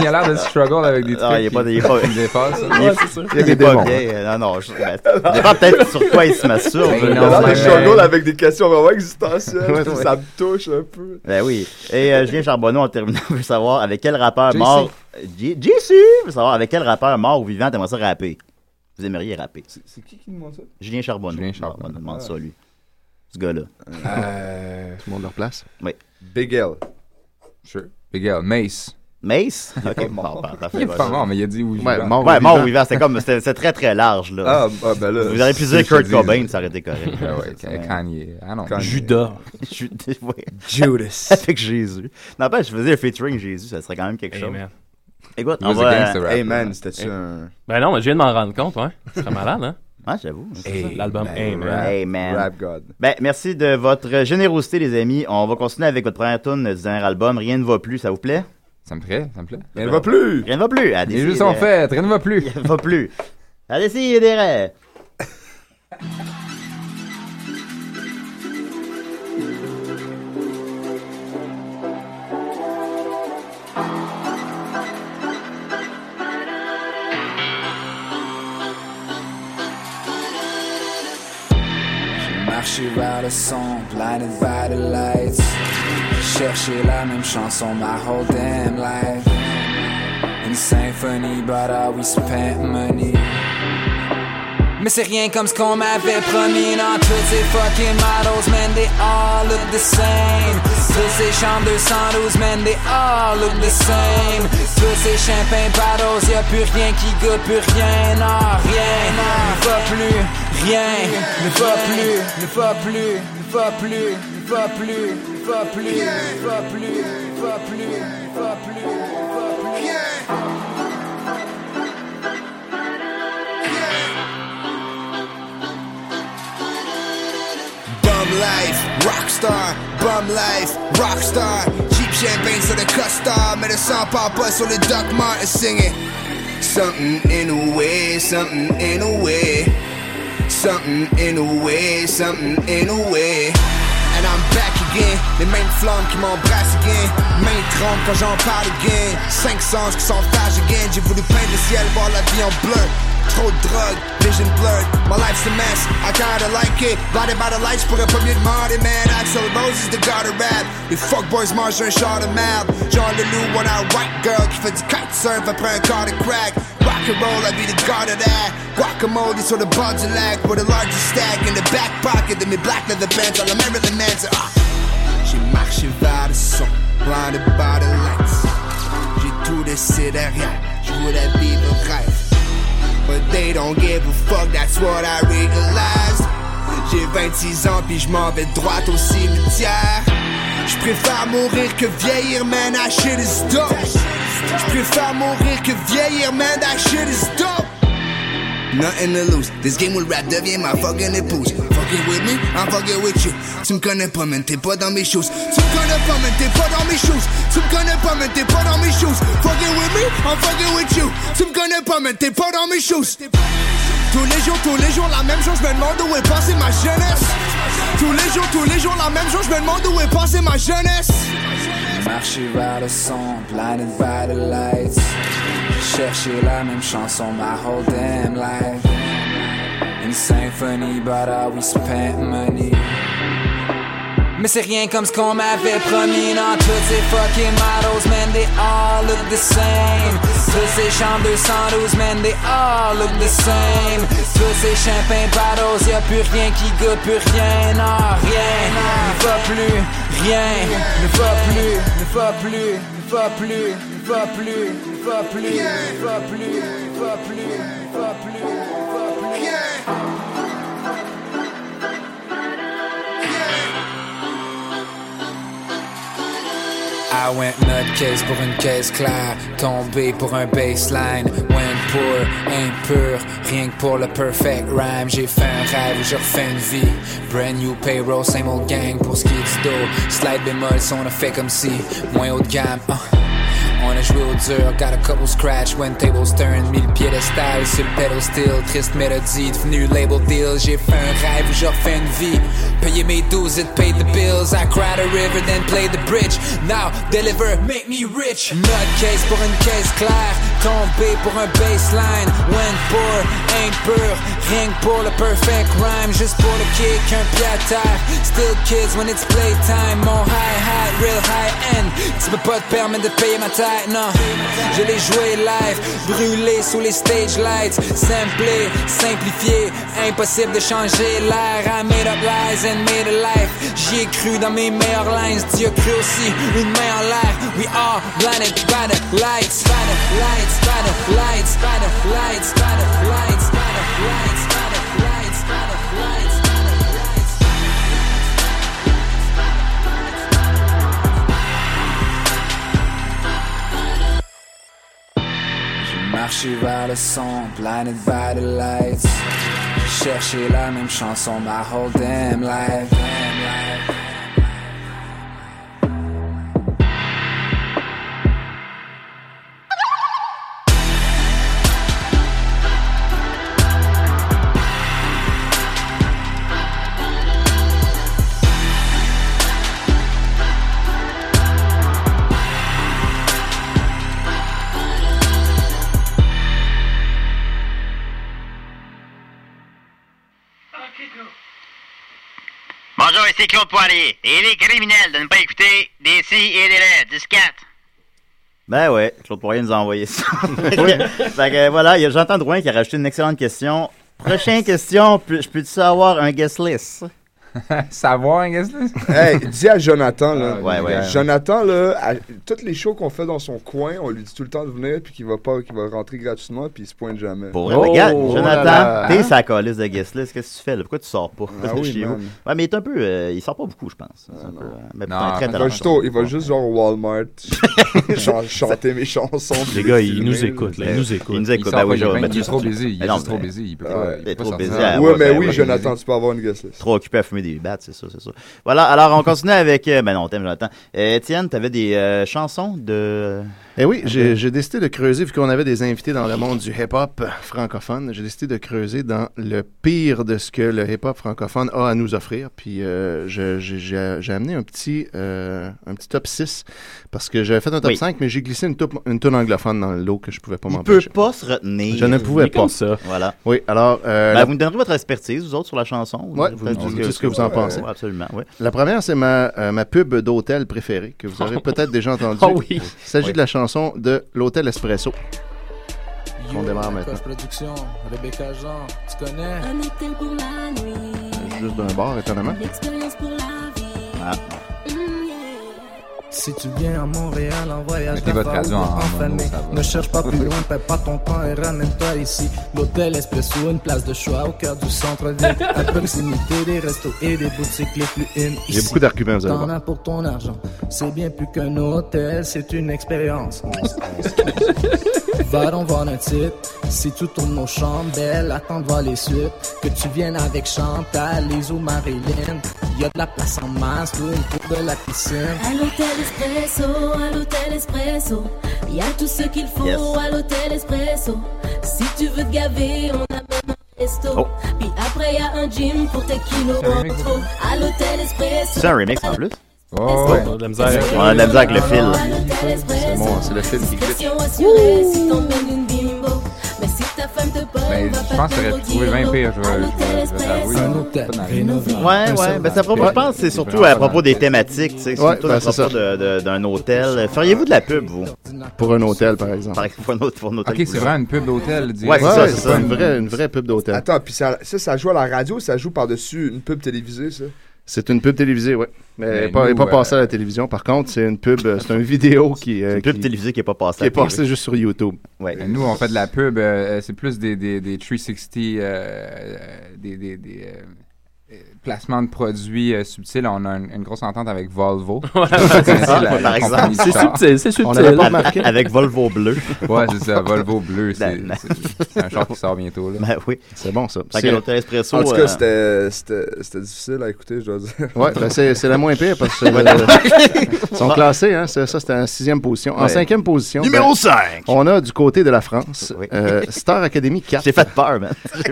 il a l'air de struggle avec des trucs Non, il est pas- il pas- qui me dépassent. Il c'est ça. il est des pas démons. bien. euh, Non, non, je, ben, ça dépend peut-être sur quoi il se masturbe. Ben Il a l'air de mais- struggle avec des questions vraiment existentielles. Ça me touche un peu. Ben oui. Et euh, Julien Charbonneau, en terminant, veut savoir avec quel rappeur mort. J- JC veut savoir avec quel rappeur mort ou vivant t'aimerais ça rapper? Vous aimeriez rapper? C'est qui qui demande ça? Julien Charbonneau. Julien Bon, Charbonneau. On demande ça, lui. ce gars-là. Euh, Tout le monde leur place? Oui. Big L. Sure. Big L. Mace. Mace? Il est Ok, mort. parfait, Il est voilà. pas mort, mais il a dit oui. Ouais, mort. Ouais, ou mort vivant. ou vivant, c'était comme, c'était c'était très très large, là. Ah, ah, ben là. Vous auriez pu c'est dire Kurt Cobain, ça aurait été correct. Ah ouais, Ouais. Kanye. Ah non. Kanye. Judas. Je suis- ouais. Judas. Avec Jésus. Non, pas, je faisais un featuring Jésus, ça serait quand même quelque chose. Amen. Écoute, on va. gangster rapper. Hey man, c'était-tu un Ben non, mais je viens de m'en rendre compte, ouais. Ce serait malade, hein? Ouais, j'avoue. Hey, L'album man, Amen. rap- Hey, man. Rap God. Ben, merci de votre générosité, les amis. On va continuer avec votre première tune du dernier album. Rien ne va plus, ça vous plaît? Ça me plaît, ça me plaît. Il ne va plus. Rien ne va plus. Les jeux sont faits, rien ne va plus. Rien ne va plus. Allez, y des rêves. Marcher vers le son, blinded by the lights. Chercher la même chanson my whole damn life. Une symphonie, but I we spent money. Mais c'est rien comme ce qu'on m'avait promis dans toutes ces fucking models, man, they all look the same. Toutes ces chambres 212, man, they all look the same. Tous ces champagne bottles, y'a plus rien qui goûte, plus rien, non, rien, ne va plus, rien, ne va plus, ne va plus, ne va plus, ne va plus, ne va plus, ne va plus, ne va plus, ne va plus, ne va plus. Bum life, rockstar, bum life, rockstar. Cheap champagne sur le costard, mais le sang part pas sur le Doc Martin singing. Something in a way, something in a way. Something in a way, something in a way. And I'm back again, les mêmes flammes qui m'embrassent again. Main tremble quand j'en parle again. Cinq sens qui s'entagent again. J'ai voulu peindre le ciel, voir la vie en bleu. Trop de drogue, vision blurred. My life's a mess, I kinda like it. Blinded by the lights, pourrais pas mieux demander, man. Axel Rose is the god of rap. Les fuckboys mangent un char de merde. Jean Leloup, one out white girl qui fait du kitesurf après un quart de crack. Rock and roll, I be the god of that. Guacamole sur le bord du lac, with a larger stack in the back pocket de mes black leather pants. On a Marilyn Manson. Ah. J'ai marché vers le son, blinded by the lights. J'ai tout laissé derrière, je voulais vivre rêve. But they don't give a fuck, that's what I realized. J'ai 26 ans puis je m'en vais droit au cimetière. Je mourir que vieillir, man, that shit is dope. Je mourir que vieillir, man, that shit is dope. Nothing to lose. This game will rap devient ma fucking épouse. Fucking with me, I'm fucking with you. Tu me connais pas, man, t'es pas dans mes shoes. Tu me connais pas, man, t'es pas dans mes shoes. Tu me connais pas, man, t'es pas dans mes shoes. Fucking with me, I'm fucking with you. Tu me connais pas, man, t'es pas dans mes shoes. Tous les jours, tous les jours, la même chose, je me demande où est passée ma jeunesse. Tous les jours, tous les jours, la même chose, je me demande où est passée ma jeunesse. Marcher vers le son, blinded by the lights. Chercher la même chanson my whole damn life. Une symphonie, but we spent money. Mais c'est rien comme ce qu'on m'avait promis dans toutes ces fucking models, man, they all look the same. Tous ces chambres 212, man, they all look the same. Tous ces champagne bottles, y a plus rien qui goûte, plus rien, non, rien. Ne va plus, rien. Ne va plus, ne va plus, ne va plus, ne va plus, ne va plus, ne va plus, ne va plus, ne va plus. I went nutcase pour une caisse claire, tombé pour un baseline, went pour impur, rien que pour le perfect rhyme. J'ai fait un rêve, je refais une vie. Brand new payroll, same old gang pour ce qui est dos. Slide bémol, on a fait comme si, moins haut de gamme. uh. On a joué au dur, got a couple scratch when tables turn, mille piédestal sur le pedal steel, triste mélodie, devenu label deal. J'ai fait un rêve, je refais une vie. Payer mes 12, it paid the bills. I cried a river, then played the bridge. Now deliver, make me rich. Nutcase pour une caisse claire, tombé pour un baseline. Went pour, ain't pur, rien pour le perfect rhyme. Juste pour le kick, un pied à. Still kids when it's playtime. Mon hi-hat, real high end. Tu peux pas te permettre de payer ma Je l'ai joué live, brûlé sous les stage lights. Simplé, simplifié, impossible de changer l'air. I made up lies and made a life. J'y ai cru dans mes meilleures lines. Dieu cru aussi, une main en l'air. We are blinded by the lights, by the lights, by the lights, by the lights, lights, lights, Marché vers le son, blinded by the lights. J'ai cherché la même chanson my whole damn life. Bonjour, ici Claude Poirier. Et il est criminel de ne pas écouter des si et des lettres, du scat. Ben ouais, Claude Poirier nous a envoyé ça. fait que, fait que, voilà, il y a Jean-Antoine Drouin qui a rajouté une excellente question. Prochaine question, peux- je peux-tu avoir un guest list? Savoir list? Hey, dis à Jonathan, là. Ah, ouais, ouais. Jonathan, là, à, toutes les shows qu'on fait dans son coin, on lui dit tout le temps de venir, puis qu'il va pas, qu'il va rentrer gratuitement, puis il se pointe jamais. Pour vrai, regarde, Oh Jonathan, t'es sa calice de guest list. Qu'est-ce que tu fais là? Pourquoi tu sors pas Ah oui, chez man. vous? Ouais, mais il est un peu. euh, il sort pas beaucoup, je pense. Peu, euh, mais Non, très il, va talentueux. juste au- il va juste genre au Walmart chan- chanter mes chansons. Les gars, ils nous écoutent, là, là. ils nous écoutent. Il nous écoute. Il sort Ben il est il trop busy, il est juste trop mais- busy, il il il est trop busy. à- Ouais, mais oui, Jonathan, tu peux avoir une guest list. Trop occupé à fumer des c'est ça, c'est ça. Voilà, alors on continue avec. euh, ben non, on t'aime, Jonathan. Euh, Étienne, t'avais des euh, chansons de. Eh oui, j'ai j'ai décidé de creuser, vu qu'on avait des invités dans le monde du hip-hop francophone, j'ai décidé de creuser dans le pire de ce que le hip-hop francophone a à nous offrir. Puis euh, je- j'ai amené un petit, euh, un petit top 6, parce que j'avais fait un top Oui. 5, mais j'ai glissé une, top- une tonne anglophone dans le lot que je pouvais pas Il m'empêcher. peut pas se retenir. Je ne pouvais pas. comme ça. Voilà. Oui, alors... euh, Ben, la- vous me donnerez votre expertise, vous autres, sur la chanson. Ouais, vous vous me dites ce que vous en pensez. Ouais, absolument, oui. La première, c'est ma, euh, ma pub d'hôtel préférée, que vous aurez peut-être déjà entendue. Oh oui. Il s'agit Oui. de la chanson de l'Hôtel Espresso. On démarre maintenant. Production, Rebecca Jean, tu connais? Un hôtel pour la nuit. Juste d'un bar, étonnamment. L'expérience pour la vie. Ah, Si tu viens à Montréal en voyage d'affaires ou en- famille, ne cherche pas plus loin, perds pas ton temps et ramène-toi ici. L'hôtel Espresso, une place de choix au cœur du centre-ville, à proximité des restos et des boutiques les plus in J'ai beaucoup d'arguments, vous allez voir. as pour ton argent, c'est bien plus qu'un hôtel, c'est une expérience. Va donc voir un type, si tu tournes nos chambres, belle, attends de voir les suites. Que tu viennes avec Chantal, Lise ou Marilyn, y a de la place en masse, pour une tour de la piscine. À l'hôtel Espresso, à l'hôtel Espresso. Y a tout ce qu'il faut Yes. à l'hôtel Espresso. Si tu veux te gaver, on a même un resto. Oh. Puis après, il y a un gym pour tes kilos en trop. À l'hôtel Espresso. C'est un remix en plus? Oh, ouais. On a de la misère. On a de la misère avec le fil? C'est bon, c'est le fil qui glitch. Ben, je pense que te t'aurais pu trouver bien pire, je vais- je vais- t'avouer. Ouais, ouais. Ben, propos- je pense que c'est surtout à propos des thématiques, tu sais, Ouais, surtout ben, à c'est propos de- de- d'un hôtel. Feriez-vous de la pub, vous? Pour un hôtel, par exemple. Par exemple, pour un, autre- pour un hôtel. Ok, c'est vraiment une pub d'hôtel. Ouais, c'est ça, Ouais, c'est c'est ça. une vraie, une vraie pub d'hôtel. Attends, puis ça, ça, ça joue à la radio, ça joue par-dessus une pub télévisée, ça? C'est une pub télévisée, oui. Mais, Mais elle n'est pas, pas euh, passée à la télévision. Par contre, c'est une pub, euh, c'est une vidéo qui, euh, Une pub qui- télévisée qui n'est pas passée qui à est passée juste sur YouTube. Ouais. Euh, Nous, on fait de la pub, euh, c'est plus des, des, des 360, euh, euh, des, des, des euh, euh, placements de produits euh, subtils. On a une, une grosse entente avec Volvo. Ouais, C'est subtil, c'est On n'avait pas subtil. remarqué. Avec Volvo bleu. Ouais, c'est ça, Volvo bleu. C'est Ben, c'est- c'est un char qui sort bientôt. Là. Ben oui. C'est bon, ça. Fait C'est- que l'hôtel Espresso. En tout euh, cas, c'était- c'était c'était difficile à écouter, je dois dire. Ouais, ben c'est c'est la moins pire parce que euh, ils sont classés, hein, c'est- ça c'était en sixième position. En Ouais. cinquième position, Numéro ben, 5! on a du côté de la France Oui. euh, Star Academy 4, J'ai fait peur, man.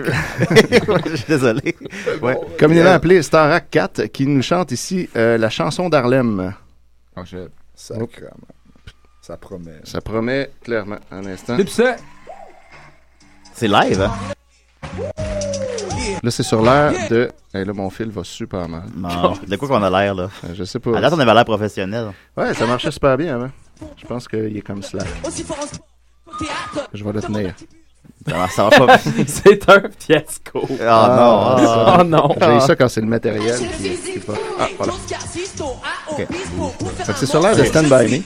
Je suis désolé. Ouais. communément appelé Star Act 4, qui nous chante ici euh, la chanson d'Harlem. Oh. Sacrément. Ça promet. Ça promet clairement. Un instant. C'est live, hein? Là, c'est sur l'air de. Hey, là, mon fil va super mal. Non, de quoi qu'on a l'air, là? Euh, Je sais pas. À date, on avait l'air professionnel. Ouais, ça marchait super bien avant. Je pense qu'il est comme slack. Je vais le tenir. Ça va, ça va pas. c'est un fiasco. Oh non. ah. Oh non. J'ai ça quand c'est le matériel qui, qui va. Ah, voilà. Ok. Fait que c'est sur l'air de Stand By Me.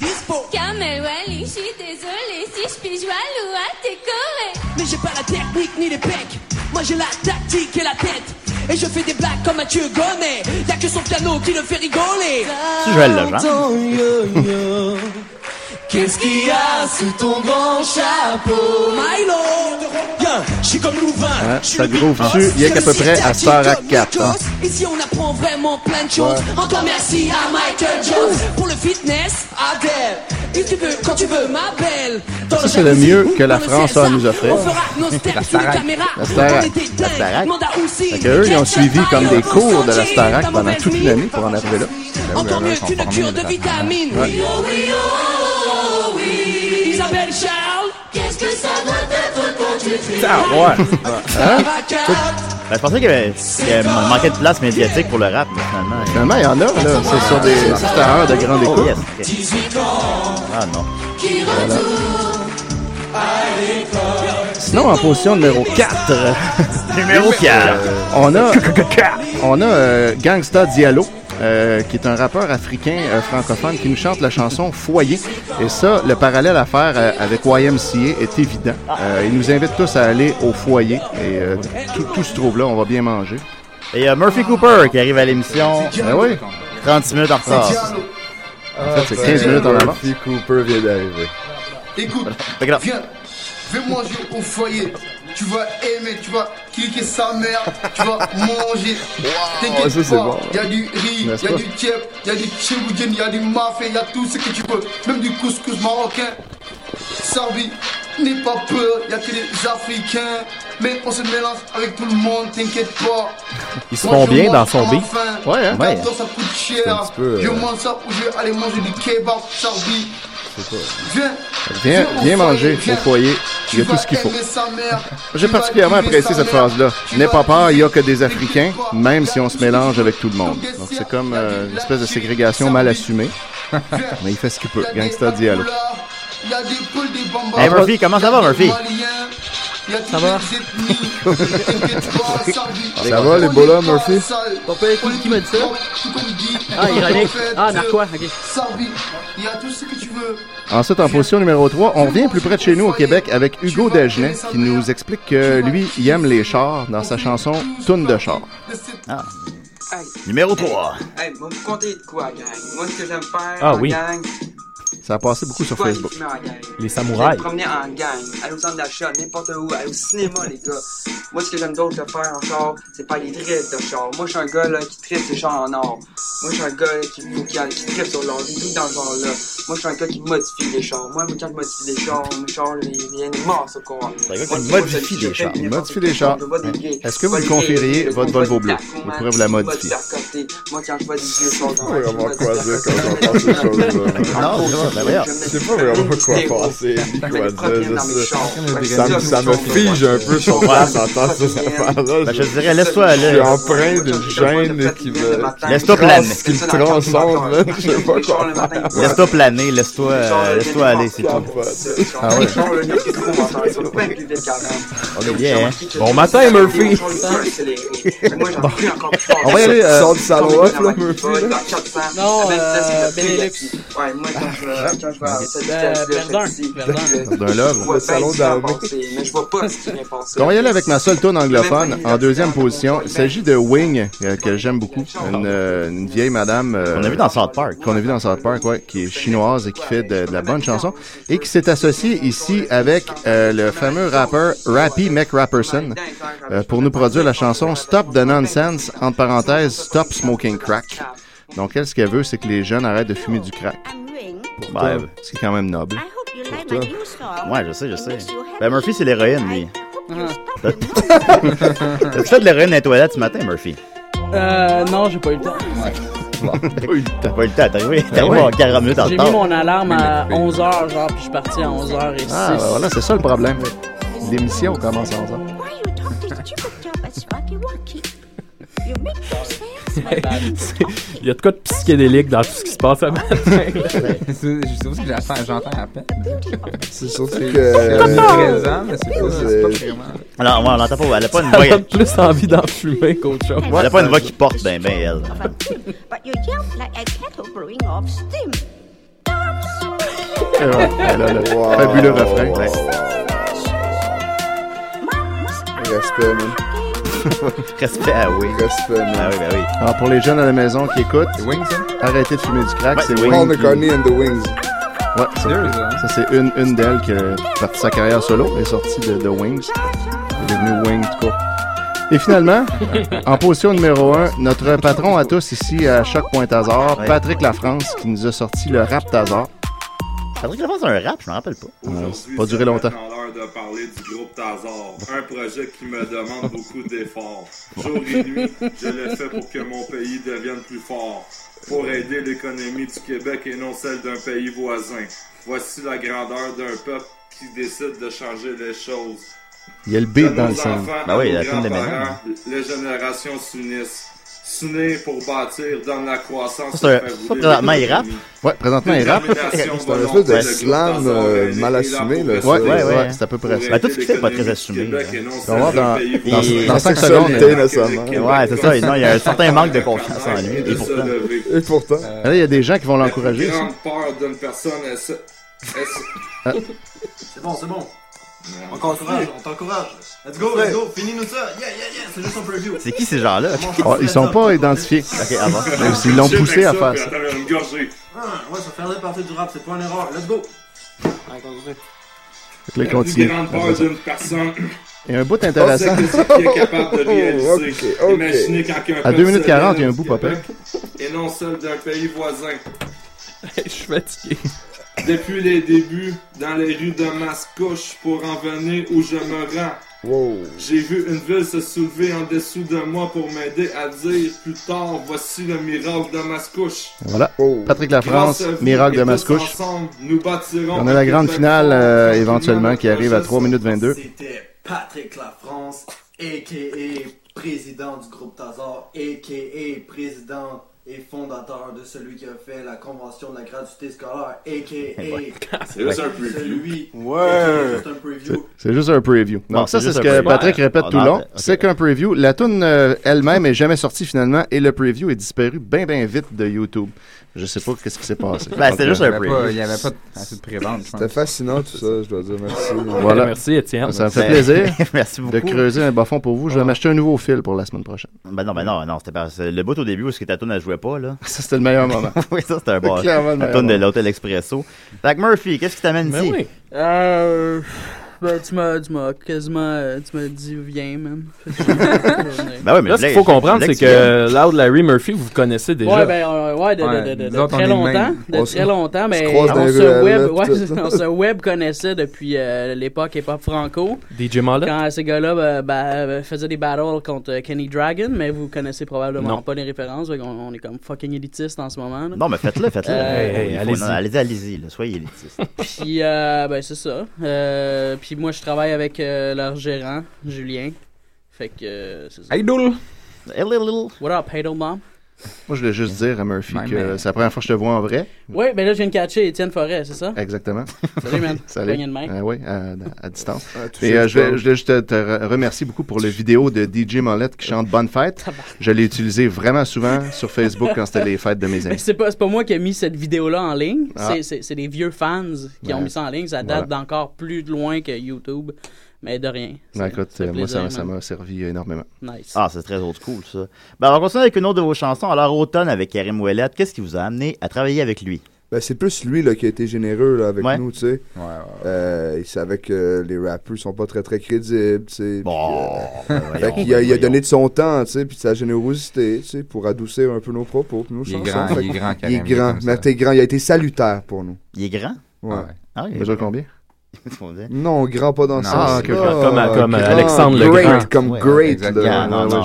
Je suis désolée si je puis jouer à l'eau à décorer. Mais j'ai pas la technique ni les pecs. Moi j'ai la tactique et la tête. Et je fais des blagues comme Mathieu Gonnet. Y'a que son piano qui le fait rigoler. Tu Legendre. Ton yo-yo. Qu'est-ce qu'il y a sous ton grand chapeau? Milo! Bien, je suis comme Louvain. Hein, suis ça le groove dessus, il y a qu'à peu près à Starac 4. hein. Ici on apprend vraiment plein de choses. Ouais. Encore merci à Michael Jones pour le fitness, Adèle. Et tu veux quand tu veux, ma belle. Dans Ça, c'est le mieux que la France a à nous offrir. On fera nos steps La sous les Starac. caméras. La Starac. La Starac. Fait que eux, ils ont suivi comme des cours de la Starac pendant toute l'année pour en arriver là. Encore mieux qu'une cure de vitamines. Ouais. Ah, ouais. Hein? Ben, je pensais qu'il y avait, qu'il y avait manquait de place médiatique pour le rap, mais finalement. Finalement, il y en a, là. C'est sur des stars de grande Oh, écoute. yes, ok. 18 ans. Ah non. Sinon, en position numéro 4. Numéro quatre. on a, on a euh, Gangsta Diallo. Euh, qui est un rappeur africain euh, francophone qui nous chante la chanson Foyer. Et ça, le parallèle à faire euh, avec YMCA est évident. Euh, il nous invite tous à aller au foyer et euh, tout, tout se trouve là, on va bien manger. Et il y a Murphy Cooper qui arrive à l'émission. Ben oui. 36 minutes en retard. En fait, c'est 15 minutes en avance. Murphy Cooper vient d'arriver. Écoute, viens, viens manger au foyer. Tu vas aimer, tu vas cliquer sa mère, tu vas manger. T'inquiète pas, bon. y a du riz, N'est-ce y a du tiep, y a du tchiboudienne, y a du mafé, y a tout ce que tu veux. Même du couscous marocain. Servi, n'aie pas peur, y a que des Africains. Mais on se mélange avec tout le monde, t'inquiète pas. Ils se font bien dans son beat. faim. Ouais, hein? Ouais. ça coûte cher. Je euh, mange ça ou je vais aller manger du kebab, servi. Viens, Viens, manger au foyer, il y a tout ce qu'il faut. J'ai particulièrement apprécié cette phrase-là. N'aie pas peur, il n'y a que des Africains, même si on se mélange avec tout le monde. Donc c'est comme euh, une espèce de ségrégation mal assumée. Mais il fait ce qu'il peut. Gangsta Diallo. Il y a des poules, des bambas. Hey Murphy, comment ça va Murphy? Ça va? Ça va, les bolas, Murphy? qui m'a dit ça? Ah, ironique. Ah, narquois, ok. Il y a tout ce que tu veux. Ensuite, en position numéro 3, on revient plus près de chez nous au Québec avec Hugo Dagenet qui nous explique que lui, il aime les chars dans sa chanson Toune de char. Ah. Numéro 3. Hey, vous comptez de quoi, gang? Moi, ce que j'aime faire Ah oui. gang, Ça a passé beaucoup sur Facebook. Les samouraïs. me promener en gang, aller au centre d'achat, n'importe où, aller au cinéma, les gars. Moi, ce que j'aime d'autre de faire en char, c'est pas les trips de char. Moi, je suis un gars là, qui tripe ses chars en or. Moi, je suis un gars qui, qui, qui tripe sur l'or, trucs dans ce genre-là. Moi, je suis un gars qui modifie les chars. Moi, quand je modifie des chars, mes chars, là, ils viennent morts, ça, quoi. C'est un gars qui modifie des chars. Il modifie des chars. Est-ce que vous lui confieriez votre Volvo bleu? Vous pourrez vous la modifier. Moi, quand je vois des vieux chars dans vraiment quoi dire quand j'entends ces choses-là. Non, c'est vrai, ben voyons. Je sais pas vraiment quoi penser, ni quoi dire. je sais. Ça, me- ça me fige un peu sur place d'entendre ces affaires-là. Ben, je dirais, laisse-toi aller. Je suis empreint d'une gêne qui me... Laisse-toi planer. trans- Qui me transcende, man. Je sais pas quoi faire. Laisse-toi planer, laisse-toi euh, laisse-toi aller, c'est tout. Ah ouais. On est bien, hein? Bon matin, Murphy. On va y aller. euh, Sors du salon off, là, Murphy, là. Non, euh, Benelux. Ouais, moi, quand je vais, quand je vais à cette vitesse-là, Verdun. je suis- Verdun. je- Verdun Love. je vois Le bien salon ce qui va d'armée. passer, Mais je vois pas ce qui vient passer. On va y aller avec ma seule tune anglophone en deuxième position. Il s'agit de Wing, euh, que j'aime beaucoup. Une, euh, une vieille madame. euh, On a vu dans South Park. Qu'on a vu dans South Park, ouais, qui est chinoise et qui fait de, la bonne chanson. Et qui s'est associée ici avec le fameux rappeur Rappy McRapperson pour nous produire la chanson Stop the Nonsense, entre parenthèses, Stop Smoking Crack. Donc, elle, ce qu'elle veut, c'est que les jeunes arrêtent de fumer du crack. Pour Ouais. toi, ce qui est quand même noble. Pour toi. Ouais, je sais, je sais. Ben, Murphy, c'est l'héroïne, lui. Uh-huh. T'as-tu fait de l'héroïne dans les toilettes ce matin, Murphy? Euh, non, j'ai pas eu le temps. Pas eu le temps. Pas eu le temps d'arriver. T'es ouais. arrivé 40 minutes en J'ai mis mon alarme à 11h, genre, puis je suis parti à 11h06. Ah, ben voilà, c'est ça le problème. L'émission commence à 11 ans. Il y a de quoi de psychédélique dans tout ce qui se passe à matin. C'est c'est aussi que j'entends j'entends à peine. C'est surtout que. c'est omniprésent, mais c'est pas, C'est- c'est pas vraiment. Alors, on l'entend pas. Elle a pas une voix. donne plus envie d'en fumer qu'autre chose. Elle a pas une voix qui porte ben ben elle. But you yell like a kettle brewing off steam. Elle a le fabuleux refrain. Respect, man. Respect à oui. Respect, man. Ah oui, ben oui. Alors, pour les jeunes à la maison qui écoutent, Wings, ça? arrêtez de fumer du crack. Ouais, c'est c'est Wings. Paul qui- McCartney and the Wings. Ouais, ça, Sérieux, ça? c'est une, une d'elles qui a parti sa carrière solo. Est sortie de, de Wings. Elle est devenue Wing, tout court. Et finalement, en position numéro 1, notre patron à tous ici à Choc.Hasard, Ouais. Patrick Lafrance, qui nous a sorti le rap Lafrance a un rap, je me rappelle pas. C'est pas duré longtemps. C'est l'heure de parler du groupe Tazar, un projet qui me demande beaucoup d'efforts. Jour et nuit, je le fais pour que mon pays devienne plus fort, pour aider l'économie du Québec et non celle d'un pays voisin. Voici la grandeur d'un peuple qui décide de changer les choses. Il y a le Que beat dans le son. Ben oui, à nos la tune de. Les générations s'unissent. Pour bâtir, donne la croissance. Ça, ça, présentement, il rappe? Ouais, présentement, il rappe. C'est un espèce de slam euh, mal assumé, là Ouais, ça. ouais, ouais. ouais, c'est à peu près ça. Tout ce qu'il fait, pas très assumé. Hein. On va voir dans- dans- voisin. dans cinq sexualité, secondes. nécessairement. Ouais, c'est ça. Non, il y a un certain manque de confiance en lui. Et pourtant. Et pourtant. Là, il y a des gens qui vont l'encourager. grande peur d'une personne Ah. C'est bon, c'est bon. On t'encourage, on t'encourage. Let's go, let's go, finis-nous ça. Yeah, yeah, yeah, c'est juste un preview. C'est qui ces gens-là? Oh, ils sont pas identifiés. Ok, avant. Même s'ils l'ont poussé à faire ça. Ah, ouais, ça fait partie du rap, c'est pas une erreur. Let's go. Allez, continue. Là, il continue. d'une personne y a un bout intéressant. est capable de réaliser. Imaginez quand un À peuple 2 minutes se 40, il y a un bout Québec Et non celle d'un pays voisin. Je suis fatigué. Depuis les débuts, dans les rues de Mascouche, pour en venir où je me rends. Wow. J'ai vu une ville se soulever en dessous de moi pour m'aider à dire plus tard, voici le miracle de Mascouche. Voilà. Oh. Patrick Lafrance, Miracle de Mascouche. ensemble, nous bâtirons On a la grande finale euh, éventuellement qui arrive à prochain 3 minutes 22. C'était Patrick Lafrance, a.k.a. président du groupe Tazar, a.k.a. président et fondateur de celui qui a fait la convention de la gratuité scolaire, a.k.a. C'est juste un preview. Ouais. C'est juste un preview. Donc ça, c'est ce que. Patrick répète On tout a le long. C'est qu'un preview. La tune euh, elle-même est jamais sortie finalement et le preview est disparu bien bien vite de YouTube. Je sais pas qu'est-ce qui s'est passé. Ben, c'était juste euh, un Il y avait preview. pas- il y avait pas assez de prévente, je pense. C'était fascinant tout ça, je dois dire merci. Voilà. Merci, Étienne. Ça me fait plaisir Merci beaucoup. de creuser un bas fond pour vous. Je vais m'acheter un nouveau fil pour la semaine prochaine. Ben non, ben non, non, c'était pas. Le bout au début où est-ce que ta tune elle jouait pas, là. Ça, c'était le meilleur moment. oui, ça c'était un bon. La tune de moment. l'Hôtel Expresso. Fait Murphy, qu'est-ce qui t'amène Ben ici? Ben, tu m'as, tu m'as quasiment. euh, Tu m'as dit, viens, man. Ben oui, mais Là, ce qu'il faut comprendre, c'est que Loud Larry Murphy, vous connaissez déjà. Ouais, ben, euh, ouais, de, Ouais, de, de, de, nous autres, on très longtemps. De On très longtemps, mais on se, web, ouais, on se web connaissait depuis euh, l'époque hip-hop franco. DJ Mallet. Quand ces gars-là bah, bah, faisaient des battles contre Kenny Dragon, mais vous connaissez probablement Non. pas les références. on, est comme fucking élitistes en ce moment. là. Non, mais faites-le, faites-le. Euh, allez-y. Allez-y, soyez élitiste. Puis, euh, ben, c'est ça. Euh, puis moi, je travaille avec euh, leur gérant, Julien. Fait que, euh, c'est ça. Hey, Doul! Hey, little, little. What up, Hadel Mom? Moi, je voulais juste dire à Murphy que mais- c'est la première fois que je te vois en vrai. Oui, ben là, je viens de catcher Étienne Forêt, c'est ça? Exactement. Salut, man. Salut. De main. Ah oui, à, à distance. Ah, Et euh, je, vais, doigt. je voulais juste te, te re- remercier beaucoup pour le vidéo de DJ Mollette qui chante Bonne fête. Je l'ai utilisé vraiment souvent sur Facebook quand c'était les fêtes de mes amis. c'est pas, c'est pas moi qui ai mis cette vidéo-là en ligne. Ah. C'est- des vieux fans qui ont mis ça en ligne. Ça date Voilà. d'encore plus loin que YouTube. Mais de rien. Ben, écoute, euh, moi, ça plaisir, ça man. m'a servi énormément. Nice. Ah, c'est très old school, ça. Ben, on va continuer avec une autre de vos chansons. Alors, Automne avec Karim Ouellet, qu'est-ce qui vous a amené à travailler avec lui? Ben, c'est plus lui là, qui a été généreux là, avec Ouais. nous, tu sais. Ouais, ouais, ouais. Euh, il savait que les rappeurs sont pas très très crédibles, tu sais. Bon, euh, ben, qu'il a, ben, il a donné de son temps, tu sais, puis de sa générosité, tu sais, pour adoucir un peu nos propos, puis nos Il est chansons. grand, Fait il est grand, Il est Karim, il est grand, mais t'es grand, il a été salutaire pour nous. Il est grand? Ouais. Ah ouais. Ah, Il il mesure combien? Non, grand pas dans ok, ok. Comme comme à Alexandre le great, Grand. Comme Ouais, great. là. Non, non.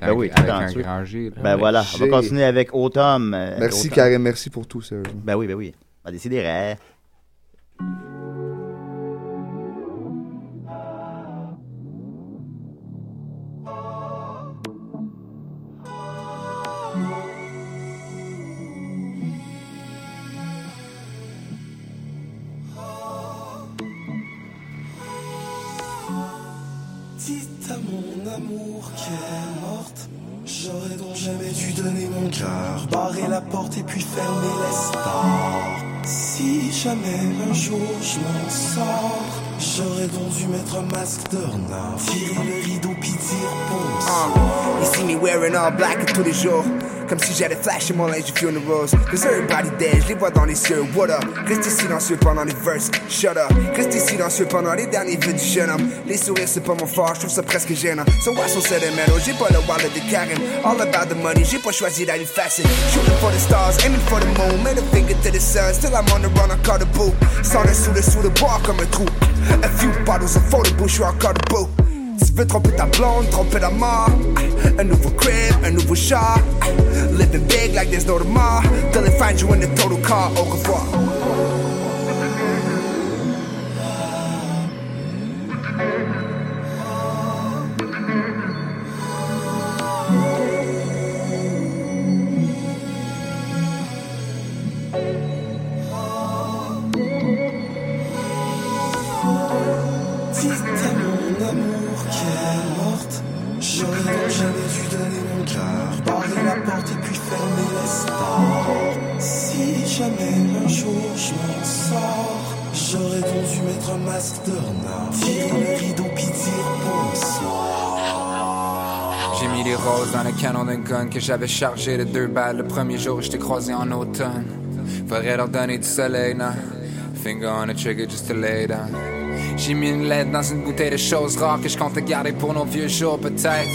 Ben oui, Avec un grand G. Ben voilà, on va continuer avec Automne. euh, Merci. Karim, merci pour tout, sérieusement. Ben oui, ben oui. On va décider. À mon amour qu'elle est morte. J'aurais donc jamais dû donner mon cœur, barrer la porte et puis fermer les stores. Si jamais un jour je m'en sors, j'aurais donc dû mettre un masque de renard, tirer le rideau puis dire. You see me wearing all black tous les jours. Comme si j'allais flasher mon linge du funerals. Cause everybody dead, je les vois dans les cieux. What up? Restez silencieux pendant les verses. Shut up. Restez silencieux pendant les derniers vœux du jeune homme. Les sourires, c'est pas mon fort, je trouve ça presque gênant. So what's on sentimental? J'ai pas le wallet de Karen. All about the money, j'ai pas choisi d'aller facile. Shooting for the stars, aiming for the moon. Made a finger to the sun. Still I'm on the run, encore debout. Sans le sous le sous le bois comme un trou. A few bottles of photo bouche, je suis encore debout. Tu veux tromper ta blonde, tromper la mort. Un nouveau crib, un nouveau chat. Living big like there's no tomorrow. Till they find you in the total car. Au revoir. Que j'avais chargé de deux balles le premier jour où je t'ai croisé en automne. Faudrait leur donner du soleil, non? Finger on the trigger just to lay down. J'ai mis une lettre dans une bouteille de choses rares que je compte garder pour nos vieux jours peut-être.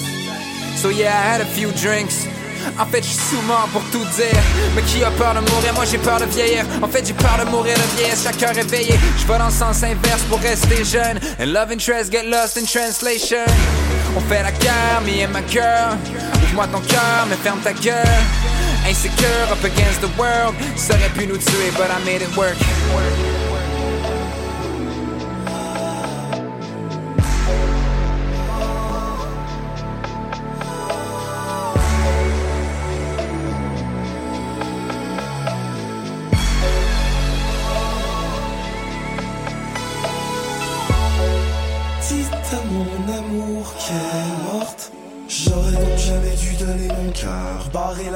So yeah, I had a few drinks. En fait, je suis sous mort pour tout dire. Mais qui a peur de mourir? Moi, j'ai peur de vieillir. En fait, j'ai peur de mourir de vieillesse, chaque heure réveillé. Je vais dans le sens inverse pour rester jeune. And love interest get lost in translation. On fait la guerre, me and my girl. Ouvre-moi ton cœur, mais ferme ta gueule. Insecure, up against the world. Ça aurait pu nous tuer, but I made it work.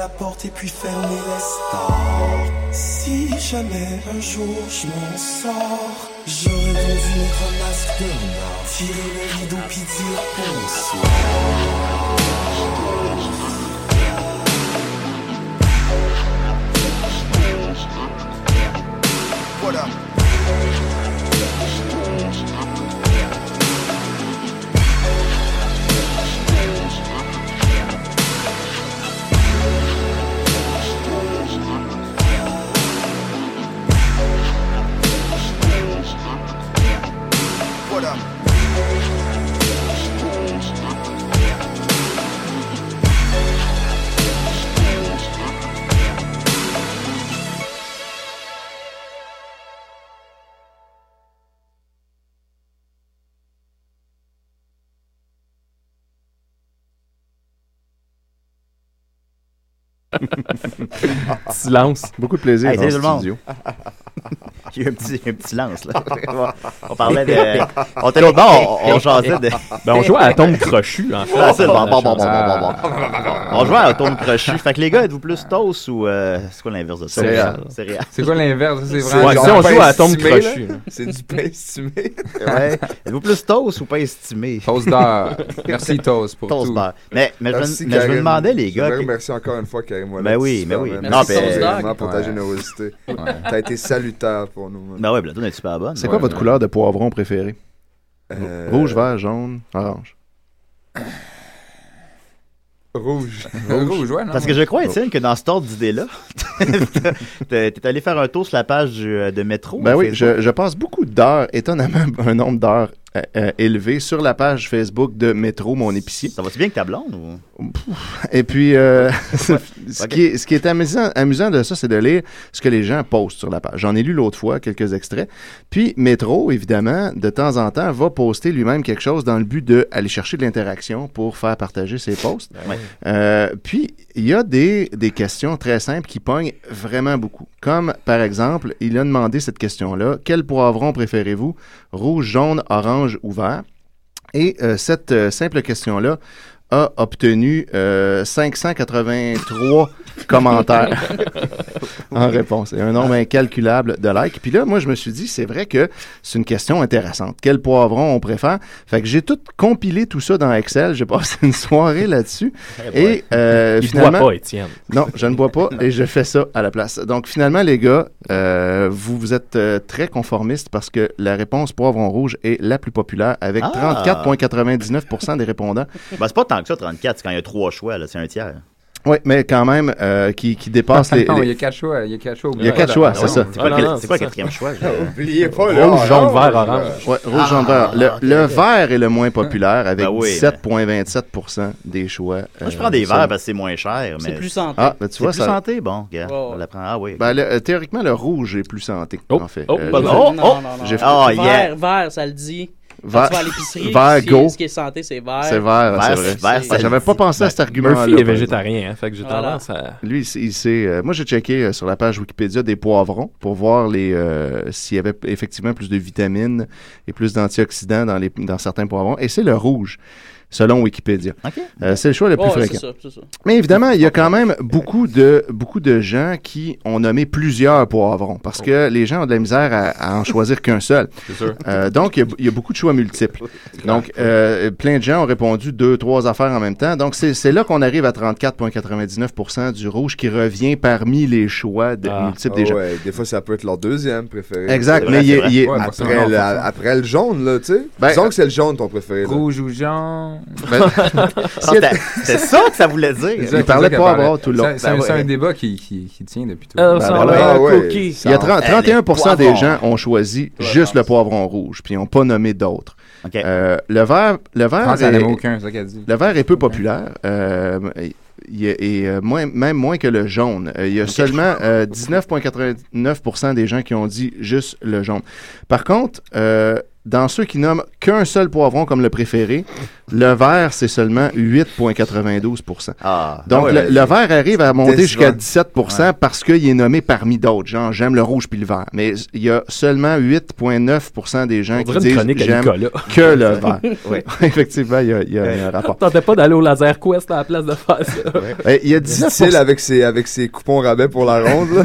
Porte et puis fermer les stores. Si jamais un jour je m'en sors, j'aurais donc dû mettre un masque de tirer le rideau puis dire bonsoir. What up? Silence. Beaucoup de plaisir Hey, dans salut ce studio. J'ai eu un petit, un petit lance, là. On parlait de. On était l'autre bord, on, on jasait de. Ben, on jouait à Atome Crochu, en fait. Ah, c'est bon, bon, bon, bon, bon, bon, bon. On jouait à Atome Crochu. Fait que les gars, êtes-vous plus toast ou. euh, c'est quoi l'inverse de ça? Céréales. C'est quoi l'inverse? C'est vraiment. genre si on joue à estimé, Crochu. C'est du pain estimé. Ouais. Êtes-vous plus toast ou pas estimé? Toast d'heure. Merci, Toast, pour Toast tout. Mais, mais, je, Merci, me- mais je me demandais, les Je gars. que- remercier encore une fois, Karim. Ben oui, ben oui. man. Non, Merci ben- vraiment pour ta Ouais. générosité. Ouais. T'as été salutaire pour nous. Ben ouais, Platon est super bonne. C'est quoi votre couleur de poivron préférée? Euh, Rouge, vert, jaune, orange. Rouge. Rouge, ouais, non. Parce que je crois, Étienne, que dans cet ordre d'idée-là, t'es allé faire un tour sur la page du- de Métro. Ben oui, je, je passe beaucoup d'heures, étonnamment un nombre d'heures euh, euh, élevé sur la page Facebook de Métro, mon épicier. Ça va-tu bien que ta blonde ou? Et puis, euh, ce, qui est, ce qui est amusant, amusant de ça, c'est de lire ce que les gens postent sur la page. J'en ai lu l'autre fois, quelques extraits. Puis, Métro, évidemment, de temps en temps, va poster lui-même quelque chose dans le but d'aller chercher de l'interaction pour faire partager ses posts. Ouais. Euh, puis, il y a des, des questions très simples qui pognent vraiment beaucoup. Comme, par exemple, il a demandé cette question-là. Quel poivron préférez-vous? Rouge, jaune, orange ou vert? Et euh, cette euh, simple question-là a obtenu euh, 583 commentaires en réponse. Et un nombre incalculable de likes. Puis là, moi, je me suis dit, c'est vrai que c'est une question intéressante. Quel poivron on préfère? Fait que j'ai tout compilé tout ça dans Excel. J'ai passé une soirée là-dessus. Et euh, Il finalement... boit pas, Étienne. Non, je ne bois pas et je fais ça à la place. Donc finalement, les gars, euh, vous, vous êtes euh, très conformistes parce que la réponse poivron rouge est la plus populaire avec Ah. 34,99% des répondants. Ben, c'est pas tant que ça, 34, c'est quand il y a trois choix, là, c'est un tiers. Oui, mais quand même, euh, qui, qui dépasse les... Non, les- il y a quatre choix. Il y a quatre choix. Il y a quatre choix, c'est ça. C'est quoi, Ah, le- non, c'est quoi c'est le quatrième choix? Oubliez pas le Rouge, jaune, vert, orange. Ouais, rouge, jaune, vert. Le, Ah, le vert est le moins populaire avec Ben oui, 17,27% des choix. Moi, je euh, prends des ça. verres parce que c'est moins cher. C'est mais- plus santé. Ah, ben, tu C'est vois, plus ça... santé, bon. regarde, Ouais, ouais. on la prend. Ah oui. Ben, le- euh, théoriquement, le rouge est plus santé, Oh, en fait. oh, Euh, Oh, non, oh! non, non. J'ai- Oh, vert, yeah. vert, ça le dit. Vert- à l'épicerie, vert ce, qui go. est, ce qui est santé, c'est vert. C'est vert, Vert, c'est vrai. vert, J'avais pas pensé à cet argument-là. Murphy est par exemple. végétarien, hein, fait que j'ai Voilà. tendance à. Lui, il- il sait. euh, moi, j'ai checké euh, sur la page Wikipédia des poivrons pour voir les euh, s'il y avait effectivement plus de vitamines et plus d'antioxydants dans, les, dans certains poivrons. Et c'est le rouge, selon Wikipédia. Euh, c'est le choix le plus Ouais, fréquent. ça, ça. Mais évidemment, il y a quand même beaucoup de, beaucoup de gens qui ont nommé plusieurs poivrons parce que les gens ont de la misère à, à en choisir qu'un seul. Sûr. Euh, donc, il y, a, il y a beaucoup de choix multiples. Donc, euh, plein de gens ont répondu deux, trois affaires en même temps. Donc, c'est là qu'on arrive à 34,99% du rouge qui revient parmi les choix de, Ah. multiples des gens. ouais, des fois, ça peut être leur deuxième préféré. Exact, mais vrai, il est- il est- Ouais, après, le, après jaune, là, tu sais. Ben, Disons que c'est le jaune ton préféré. là. Rouge ou jaune. Ben, Ah, c'est ça que ça voulait dire. Il parlait qu'elle poivron parlait. tout le long. C'est- Ben un- ouais. un débat qui, qui, qui tient depuis tout. Ben va, Ah ouais. cookie. il y a 30 Elle est 31% des gens ont choisi juste le poivron rouge, puis ils n'ont pas nommé d'autres. Euh, le vert, le est- avait aucun, c'est ça qu'elle dit. Le vert est peu populaire. euh, et euh, moins, même moins que le jaune. Euh, il y a seulement euh, 19,89% des gens qui ont dit juste le jaune. Par contre, euh, dans ceux qui nomment qu'un seul poivron comme le préféré, le vert, c'est seulement 8,92%. Ah. Donc, Ah ouais, le, le vert arrive à monter jusqu'à 17% parce qu'il est nommé parmi d'autres. Genre, j'aime le rouge puis le vert. Mais il y a seulement 8,9% des gens On qui disent j'aime que le vert. Oui. Effectivement, il y a, il y un rapport. Tentais pas d'aller au Laser Quest à la place de faire ça. Il y a 19%. Difficile avec ses, avec ses coupons rabais pour la ronde.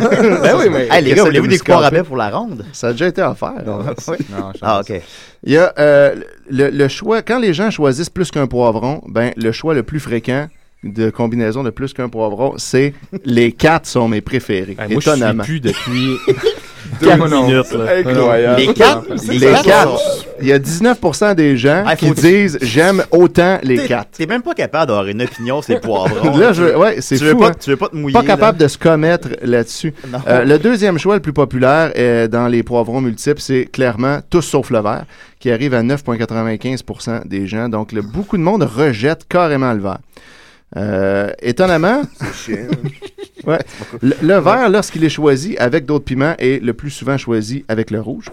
Ben oui, mais. Hey, les gars, voulez-vous vous des coupons rabais pour la ronde? Ça a déjà été offert. Non, Oui. Non, Ah, OK. Il y a euh, le, le choix, quand les gens choisissent plus qu'un poivron, ben le choix le plus fréquent de combinaison de plus qu'un poivron, c'est les quatre sont mes préférés. Hey, moi, je suis étonnamment. plus depuis Deux 4 minutes. Incroyable. Les quatre? Les sont- Il y a 19% des gens Ah, qui faut- disent j'aime autant les T'es- quatre. T'es même pas capable d'avoir une opinion sur les poivrons. Là, je, ouais, c'est tu veux fou. pas, hein. tu veux pas te mouiller. Pas capable de se commettre là-dessus. Non. Euh, le deuxième choix le plus populaire euh, dans les poivrons multiples, c'est clairement tous sauf le vert, qui arrive à 9,95% des gens. Donc, le- beaucoup de monde rejette carrément le vert. Euh, étonnamment, ouais, le, le vert, lorsqu'il est choisi avec d'autres piments, est le plus souvent choisi avec le rouge.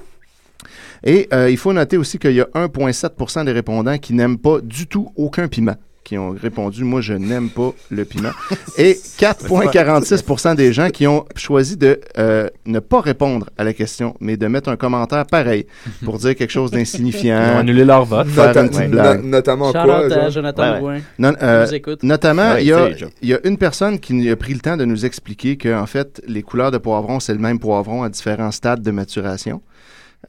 Et euh, il faut noter aussi qu'il y a 1,7% des répondants qui n'aiment pas du tout aucun piment, qui ont répondu Moi, je n'aime pas le piment. Et 4,46% des gens qui ont choisi de euh, ne pas répondre à la question, mais de mettre un commentaire pareil pour dire quelque chose Ils ont d'insignifiant. annulé leur vote. Faire Nota- une petite no- blague. notamment Shout quoi, à? Jonathan Ouais, ouais. Non, euh. Notamment, Ouais, il, y a, c'est Joe. il y a une personne qui a pris le temps de nous expliquer que, en fait, les couleurs de poivron, c'est le même poivron à différents stades de maturation.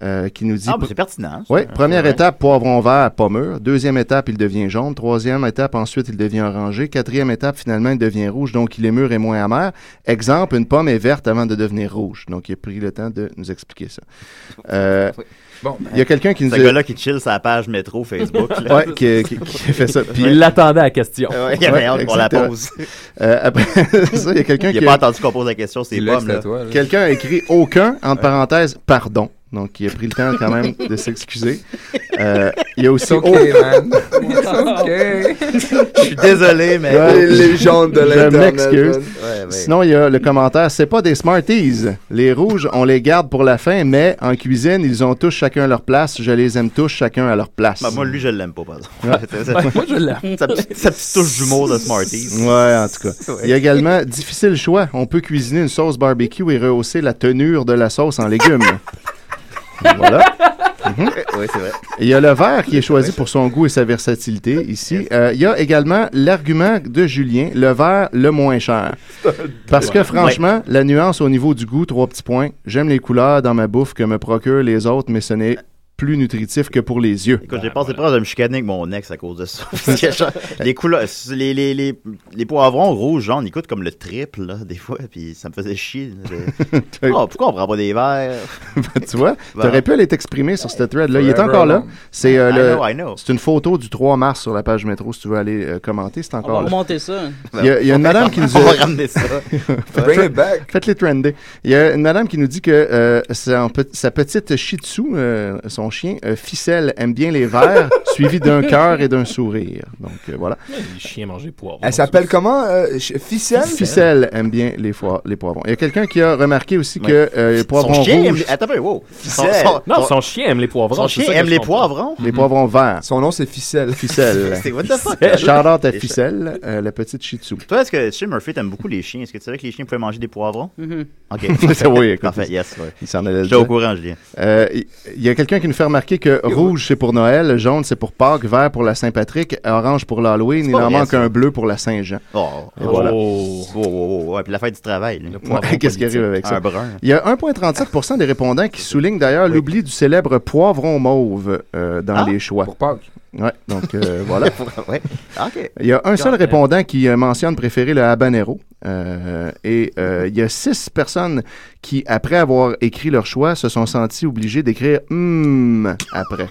Euh, qui nous dit Ah, ben, c'est pertinent. oui, première étape, poivron vert, pas mûr. Deuxième étape, il devient jaune. Troisième étape, ensuite, il devient orangé. Quatrième étape, finalement, il devient rouge, donc il est mûr et moins amer. Exemple, une pomme est verte avant de devenir rouge. Donc, il a pris le temps de nous expliquer ça. Euh, Bon, Il y a quelqu'un qui nous Ce a- gars-là qui chill sa page métro Facebook. là. Ouais, qui, qui- qui fait ça. Puis- Il l'attendait à la question. Ouais, il avait hâte qu'on la pose. Euh, après ça, il y a quelqu'un Il qui a pas entendu qu'on pose la question, c'est là. Quelqu'un a écrit aucun, entre parenthèses, pardon. Donc, il a pris le temps quand même de s'excuser. Euh, il y a aussi. It's okay, man. It's okay. Je suis désolé, mais. Ouais, Les légendes de Je l'Internet, m'excuse. Ouais, ouais. Sinon, il y a le commentaire c'est pas des Smarties. Les rouges, on les garde pour la fin, mais en cuisine, ils ont tous chacun leur place. Je les aime tous chacun à leur place. Bah, moi, lui, je l'aime pas, par exemple. Ouais. C'est- Ouais, moi, je l'aime. Sa sa petite touche d'humour de Smarties. Ouais, en tout cas. Il y a également difficile choix. On peut cuisiner une sauce barbecue et rehausser la tenure de la sauce en légumes. voilà. Mhm. Oui, c'est vrai. Il y a le vert qui est choisi pour son goût et sa versatilité ici. Euh, il y a également l'argument de Julien, le vert le moins cher. Parce que franchement, la nuance au niveau du goût, trois petits points. J'aime les couleurs dans ma bouffe que me procurent les autres, mais ce n'est plus nutritif que pour les yeux. Écoute, j'ai passé proche de me chicaner avec mon ex à cause de ça. Genre, les couleurs, les, les, les, les poivrons rouges, jaunes, ils coûtent comme le triple, là, des fois, puis ça me faisait chier. Oh, pourquoi on prend pas des verres? tu vois, t'aurais pu aller t'exprimer sur cette thread là. Il est encore là. C'est euh, le- c'est une photo du 3 mars sur la page métro si tu veux aller euh, commenter, c'est On encore va là. remonter ça. Il y a, il y a une madame qui nous a... On va ramener ça. Faites- Bring it back. Faites-les trender. Il y a une madame qui nous dit que euh, sa, pe- sa petite Shih Tzu, euh, chien, euh, Ficelle, aime bien les verres, suivi d'un cœur et d'un sourire. Donc euh, voilà. Les chiens mangent poivrons. Elle s'appelle comment euh, Ficelle? Ficelle aime bien les, les poivrons. Il y a quelqu'un qui a remarqué aussi que euh, les poivrons Son chien aime rouges... les... Attends wow. Son- son- non, son chien aime les poivrons. Son c'est chien aime je les poivrons? Les poivrons verts. Son nom, c'est Ficelle. Ficelle. C'est what the fuck? Shout-out à Ficelle, euh, la petite Shih Tzu. Toi, est-ce que Shane Murphy t'aime beaucoup les chiens? Est-ce que tu savais que les chiens pouvaient manger des poivrons? Mhm. Ok. oui, écoute, Parfait, yes. ouais. Il s'en allait J'étais au courant, Julien. Euh, Il il y a quelqu'un qui nous fait remarquer que rouge c'est pour Noël, jaune c'est pour Pâques, vert pour la Saint-Patrick, orange pour l'Halloween, il en manque ça. un bleu pour la Saint-Jean. Oh, Et voilà. oh, oh, oh, oh, ouais, puis la fête du travail. Ouais, Qu'est-ce qui arrive avec ça? Un brun. Il y a 1,37% des répondants qui soulignent d'ailleurs l'oubli du célèbre poivron mauve euh, dans Ah, les choix. Pour Pâques. Ouais, donc euh, voilà. ouais. Il y a un seul Correct. répondant qui euh, mentionne préférer le habanero. Euh, et euh, il y a six personnes qui, après avoir écrit leur choix, se sont sentis obligés d'écrire hum après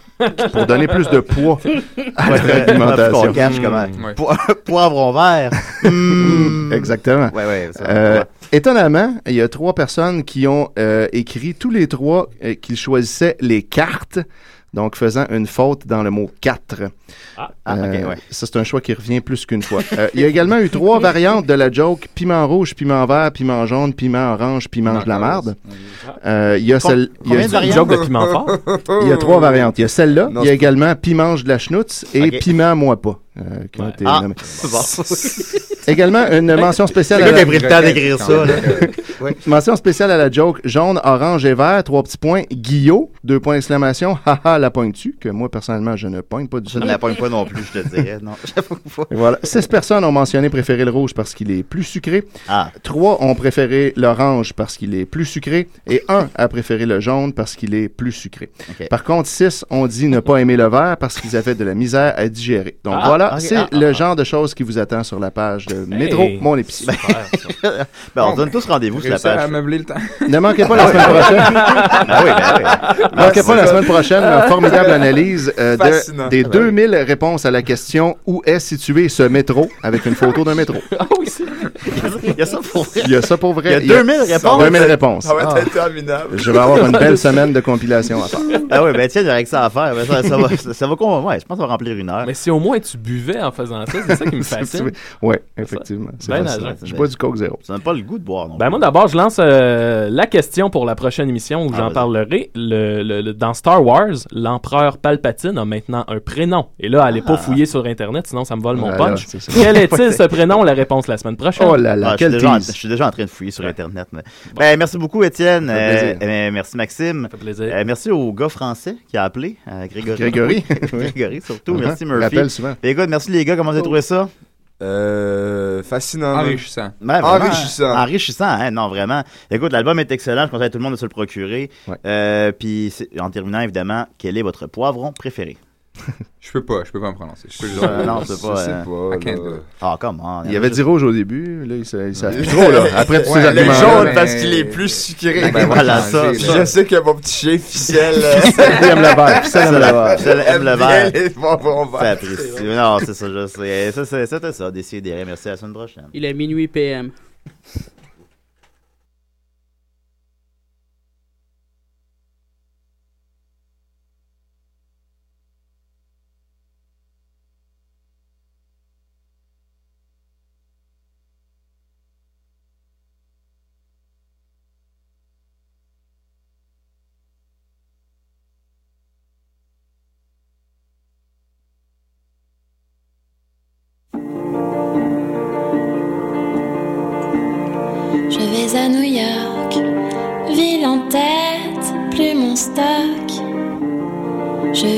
pour donner plus de poids à Ouais, leur ouais, argumentation. qu'on cache comment. Ouais. Po- Poivron vert. Hum, Exactement. Ouais, ouais. ça- Euh, étonnamment, il y a trois personnes qui ont euh, écrit tous les trois euh, qu'ils choisissaient les cartes, donc faisant une faute dans le mot 4. Ah, ah, ok, ouais. Ça, c'est un choix qui revient plus qu'une fois. Euh, il y a également eu trois variantes de la joke piment rouge, piment vert, piment jaune, piment orange, mange de la marde. Euh, il y a celle. il y a-? Joke de piment fort? Il y a trois variantes. Il y a celle-là, il y a également piment de la schnutz et piment moi pas. Euh, qui ont Ouais. été Ah, bon. Également, une mention spéciale Le à la... pris le temps d'écrire ça, là. Mention spéciale à la joke jaune, orange et vert, trois petits points. Guillot, deux points d'exclamation. Haha, la pointe-tu, que moi, personnellement, je ne pointe pas du Je tout. ne la pogne pas non plus, je te dirais. Non, pas. Voilà. Six personnes ont mentionné préférer le rouge parce qu'il est plus sucré. Ah, Trois ont préféré l'orange parce qu'il est plus sucré. Et un a préféré le jaune parce qu'il est plus sucré. Par contre, six ont dit ne pas aimer le vert parce qu'ils avaient de la misère à digérer. Donc Ah, voilà, ok. c'est Ah, le ah, genre de choses qui vous attend sur la page de Métro, Hey. mon épicerie. Ben, on se donne tous rendez-vous sur la Réussi à page. meubler le temps. Ne manquez pas la semaine prochaine. Ah oui, ben oui. Ne manquez pas la semaine prochaine une formidable analyse euh, de- des Ah, 2000 réponses à la question où est situé ce métro avec une photo d'un métro? Ah oui, c'est Il y a ça pour vrai. Il y a ça pour vrai. Il y a 2000 réponses. 2000 réponses. Ça va être Ah. interminable. Je vais avoir une belle semaine de compilation à faire. Ah oui, ben tiens, aurait que ça à faire. Ben, ça, ça va, ça, va Ouais, je pense que ça va remplir une heure. Mais si au moins tu buvais en faisant ça, c'est ça qui me fascine. Oui, effectivement. C'est Ben. Je bois du Coke Zéro. Ça n'a pas le goût de boire, non Ben moi d'abord je lance euh, la question pour la prochaine émission où Ah, j'en parlerai. Le, le- le- dans Star Wars, l'empereur Palpatine a maintenant un prénom. Et là, allez pas Ah. fouiller sur internet, sinon ça me vole mon Ah, punch. Quel est-il ce prénom? La réponse la semaine prochaine. Oh là là, Ah, je, suis quel déjà je suis déjà en train de fouiller sur Internet. mais- Ben, merci beaucoup, Étienne. Euh, plaisir. euh, merci, Maxime. Ça fait plaisir. Euh, merci au gars français qui a appelé, euh, Grégory. Grégory. Grégory, surtout. Uh-huh. Merci, Il Murphy. souvent. Et écoute, merci les gars. Comment vous avez trouvé ça? Euh, fascinant. Enrichissant. Ouais, vraiment, Enrichissant. Enrichissant, hein? Non, vraiment. Écoute, l'album est excellent. Je conseille à tout le monde de se le procurer. Ouais. Euh, Puis, en terminant, évidemment, quel est votre poivron préféré? Je peux pas, je peux pas me prononcer. Je peux juste- Euh, non, c'est pas. Je sais euh, pas, I can't là. do it. Ah, comment? Il y avait du rouge au début, là, il savent savent plus trop, là. Après tous ouais, ces le jaune parce qu'il est plus sucré. Ben voilà, ça. Je sais que mon petit chien ficelle. Il aime le vert, Ficelle aime le vert. Ficelle aime le vert. Ça apprécie. Non, c'est ça, je sais. Ça, C'était ça, décider. Merci à la semaine prochaine. Il est minuit PM.